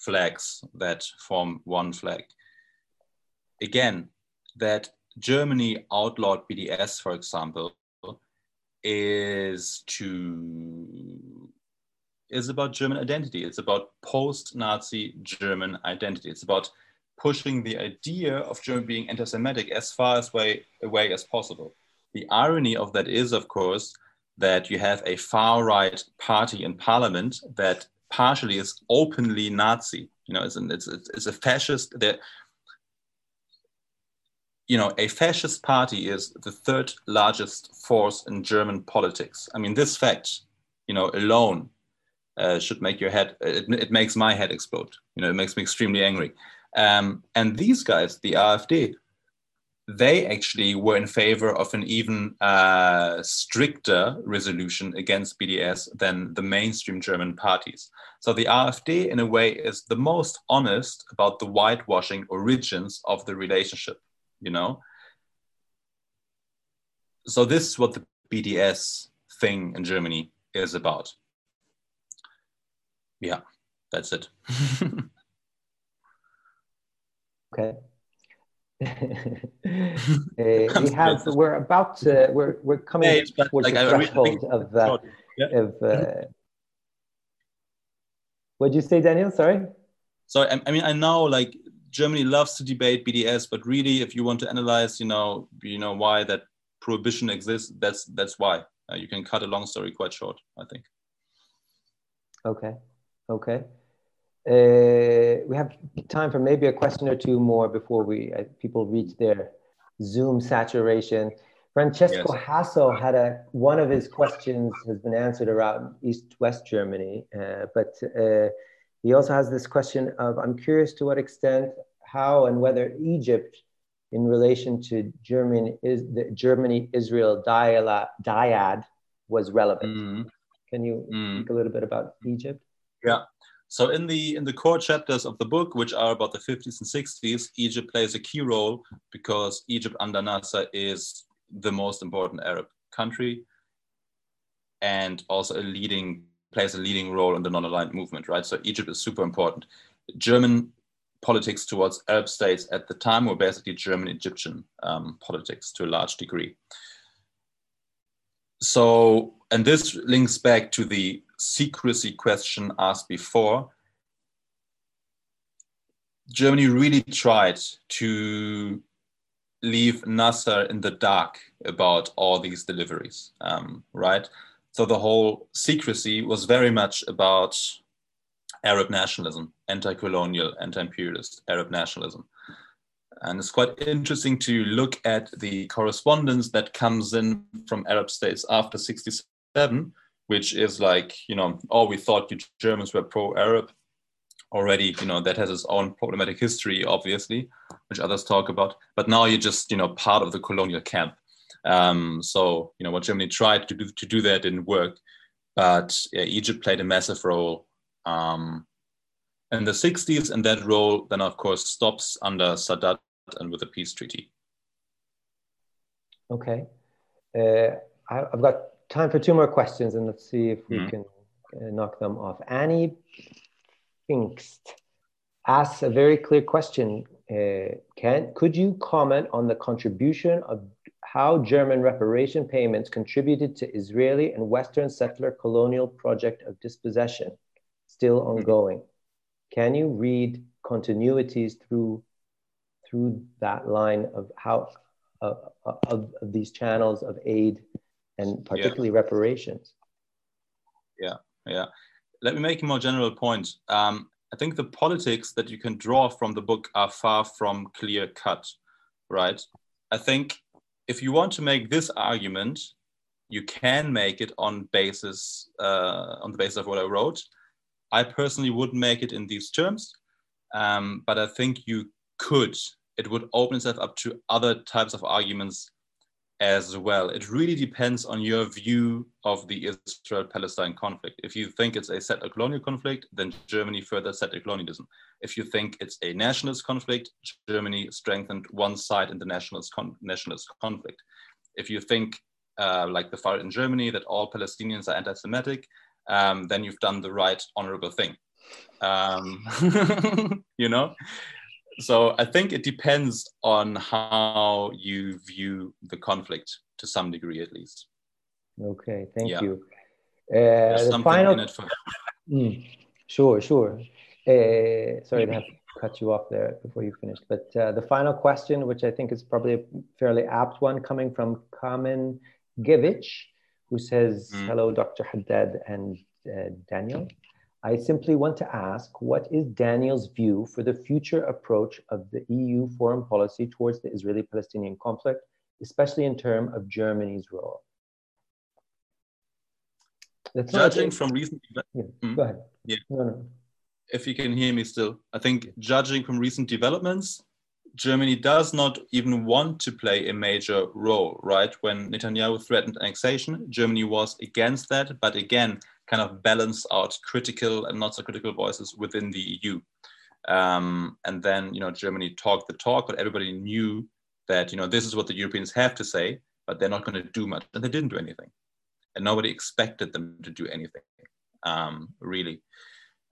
flags that form one flag, again, that Germany outlawed BDS, for example, is to is about German identity. It's about post-Nazi German identity. It's about pushing the idea of German being anti-Semitic as far as way, away as possible. The irony of that is, of course, that you have a far-right party in parliament that partially is openly Nazi. You know, it's, an, it's, it's a fascist. That you know, a fascist party is the third largest force in German politics. I mean, this fact, you know, alone uh, should make your head. It, it, makes my head explode. You know, it makes me extremely angry. Um, and these guys, the AfD, they actually were in favor of an even uh, stricter resolution against BDS than the mainstream German parties. So the AfD, in a way, is the most honest about the whitewashing origins of the relationship. You know. So this is what the BDS thing in Germany is about. Yeah, that's it. okay. uh, we have we're about to, we're we're coming yeah, towards like, the threshold of uh, yeah. of uh, what did you say daniel? Sorry. Sorry, I, I, mean i know like germany loves to debate bds but really if you want to analyze you know you know why that prohibition exists that's that's why. Uh, you can cut a long story quite short i think. Okay. Okay uh, we have time for maybe a question or two more before we uh, people reach their Zoom saturation. Francesco yes. Hasso had a one of his questions has been answered around East-West Germany, uh, but uh, he also has this question of I'm curious to what extent, how, and whether Egypt, in relation to Germany, is the Germany-Israel dyad was relevant. Mm. Can you mm. speak a little bit about Egypt? Yeah. So in the in the core chapters of the book, which are about the 50s and 60s, Egypt plays a key role because Egypt under Nasser is the most important Arab country and also a leading plays a leading role in the non-aligned movement, right? So Egypt is super important. German politics towards Arab states at the time were basically German Egyptian um, politics to a large degree. So, and this links back to the secrecy question asked before, Germany really tried to leave Nasser in the dark about all these deliveries, um, right? So the whole secrecy was very much about Arab nationalism, anti-colonial, anti-imperialist Arab nationalism. And it's quite interesting to look at the correspondence that comes in from Arab states after 67, which is like, you know, oh, we thought you Germans were pro-Arab already, you know, that has its own problematic history, obviously, which others talk about. But now you're just, you know, part of the colonial camp. Um, so, you know, what Germany tried to do to do that didn't work. But yeah, Egypt played a massive role um, in the 60s, and that role then, of course, stops under Sadat and with the peace treaty. Okay. Uh, I, have got time for two more questions, and let's see if we mm. can uh, knock them off. Annie Pfingst asks a very clear question. Uh, can could you comment on the contribution of how German reparation payments contributed to Israeli and Western settler colonial project of dispossession, still hmm. ongoing? Can you read continuities through through that line of how uh, of, of these channels of aid and particularly yeah. reparations. Yeah, yeah. Let me make a more general point. Um, I think the politics that you can draw from the book are far from clear cut, right? I think if you want to make this argument, you can make it on basis uh, on the basis of what I wrote. I personally wouldn't make it in these terms, um, but I think you could. It would open itself up to other types of arguments as well. It really depends on your view of the Israel Palestine conflict. If you think it's a settler colonial conflict, then Germany further settler colonialism. If you think it's a nationalist conflict, Germany strengthened one side in the nationalist, con- nationalist conflict. If you think, uh, like the far in Germany, that all Palestinians are anti Semitic, um, then you've done the right honorable thing. Um, you know? So I think it depends on how you view the conflict to some degree, at least. Okay, thank yeah. you. Uh, the final. For... Mm, sure, sure. Uh, sorry to have cut you off there before you finished, but uh, the final question, which I think is probably a fairly apt one, coming from Kamen Givich, who says, mm. "Hello, Dr. Haddad and uh, Daniel." I simply want to ask what is Daniel's view for the future approach of the EU foreign policy towards the Israeli Palestinian conflict, especially in terms of Germany's role? That's judging from recent. Yeah. Hmm? Go ahead. Yeah. No, no. If you can hear me still, I think judging from recent developments, Germany does not even want to play a major role, right? When Netanyahu threatened annexation, Germany was against that, but again, kind of balance out critical and not so critical voices within the EU. Um, and then, you know, Germany talked the talk, but everybody knew that, you know, this is what the Europeans have to say, but they're not going to do much. And they didn't do anything. And nobody expected them to do anything, um, really.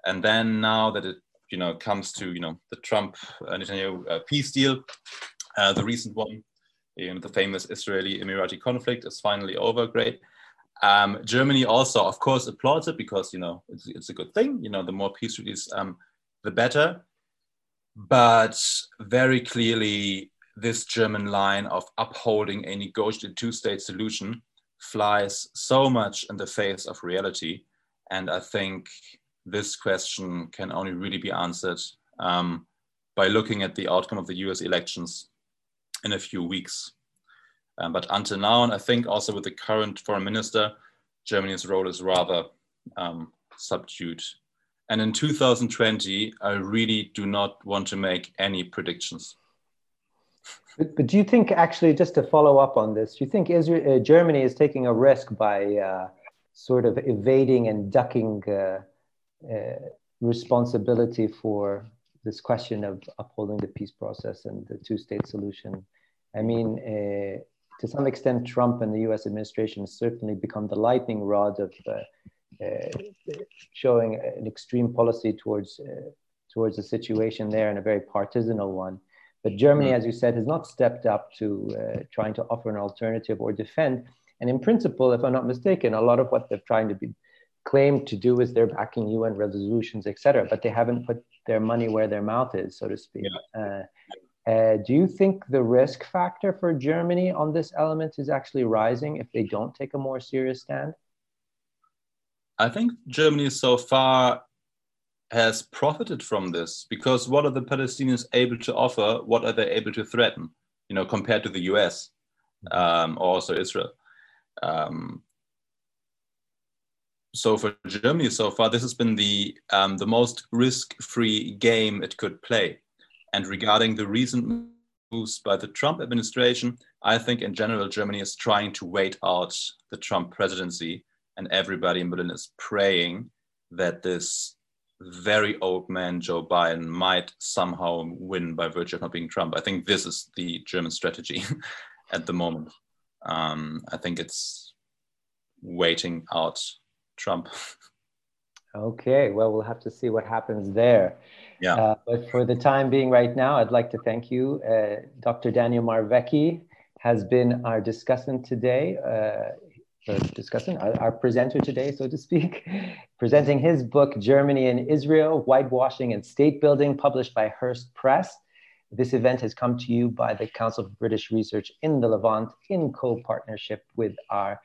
And then now that it, you know, comes to, you know, the Trump uh, Netanyahu uh, peace deal, uh, the recent one, you know, the famous Israeli-Emirati conflict is finally over, great. Um, Germany also, of course, applauds it because, you know, it's, it's a good thing. You know, the more peace treaties, um, the better. But very clearly, this German line of upholding a negotiated two state solution flies so much in the face of reality. And I think this question can only really be answered um, by looking at the outcome of the US elections in a few weeks. Um, but until now, and I think also with the current foreign minister, Germany's role is rather um, subdued. And in 2020, I really do not want to make any predictions. But, but do you think, actually, just to follow up on this, do you think Israel, uh, Germany is taking a risk by uh, sort of evading and ducking uh, uh responsibility for this question of upholding the peace process and the two state solution? I mean, uh, to some extent, Trump and the US administration has certainly become the lightning rod of uh, uh, showing an extreme policy towards uh, towards the situation there and a very partisanal one. But Germany, mm-hmm. as you said, has not stepped up to uh, trying to offer an alternative or defend. And in principle, if I'm not mistaken, a lot of what they're trying to be claimed to do is they're backing UN resolutions, etc. But they haven't put their money where their mouth is, so to speak. Yeah. Uh, do you think the risk factor for Germany on this element is actually rising if they don't take a more serious stand? I think Germany so far has profited from this because what are the Palestinians able to offer? What are they able to threaten? You know, compared to the US um, or also Israel. Um, so for Germany so far, this has been the um, the most risk-free game it could play. And regarding the recent moves by the Trump administration, I think in general Germany is trying to wait out the Trump presidency and everybody in Berlin is praying that this very old man Joe Biden might somehow win by virtue of not being Trump. I think this is the German strategy at the moment. Um, I think it's waiting out Trump. Okay, well, we'll have to see what happens there. Yeah. Uh, but for the time being, right now, I'd like to thank you. Uh, Dr. Daniel Marwecki has been our discussant today. Uh, discussing our, our, presenter today, so to speak, presenting his book, Germany and Israel, Whitewashing and State Building, published by Hurst Press. This event has come to you by the Council for British Research in the Levant in co-partnership with our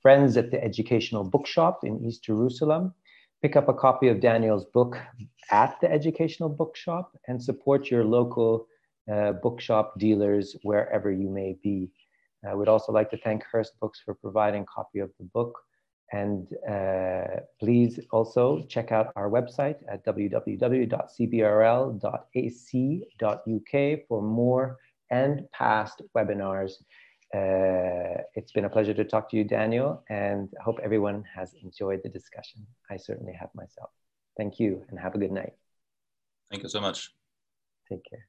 friends at the Educational Bookshop in East Jerusalem. Pick up a copy of Daniel's book at the Educational Bookshop and support your local uh, bookshop dealers wherever you may be. I would also like to thank Hurst Books for providing a copy of the book. And uh, please also check out our website at www.cbrl.ac.uk for more and past webinars. Uh, it's been a pleasure to talk to you, Daniel, and I hope everyone has enjoyed the discussion. I certainly have myself. Thank you and have a good night. Thank you so much. Take care.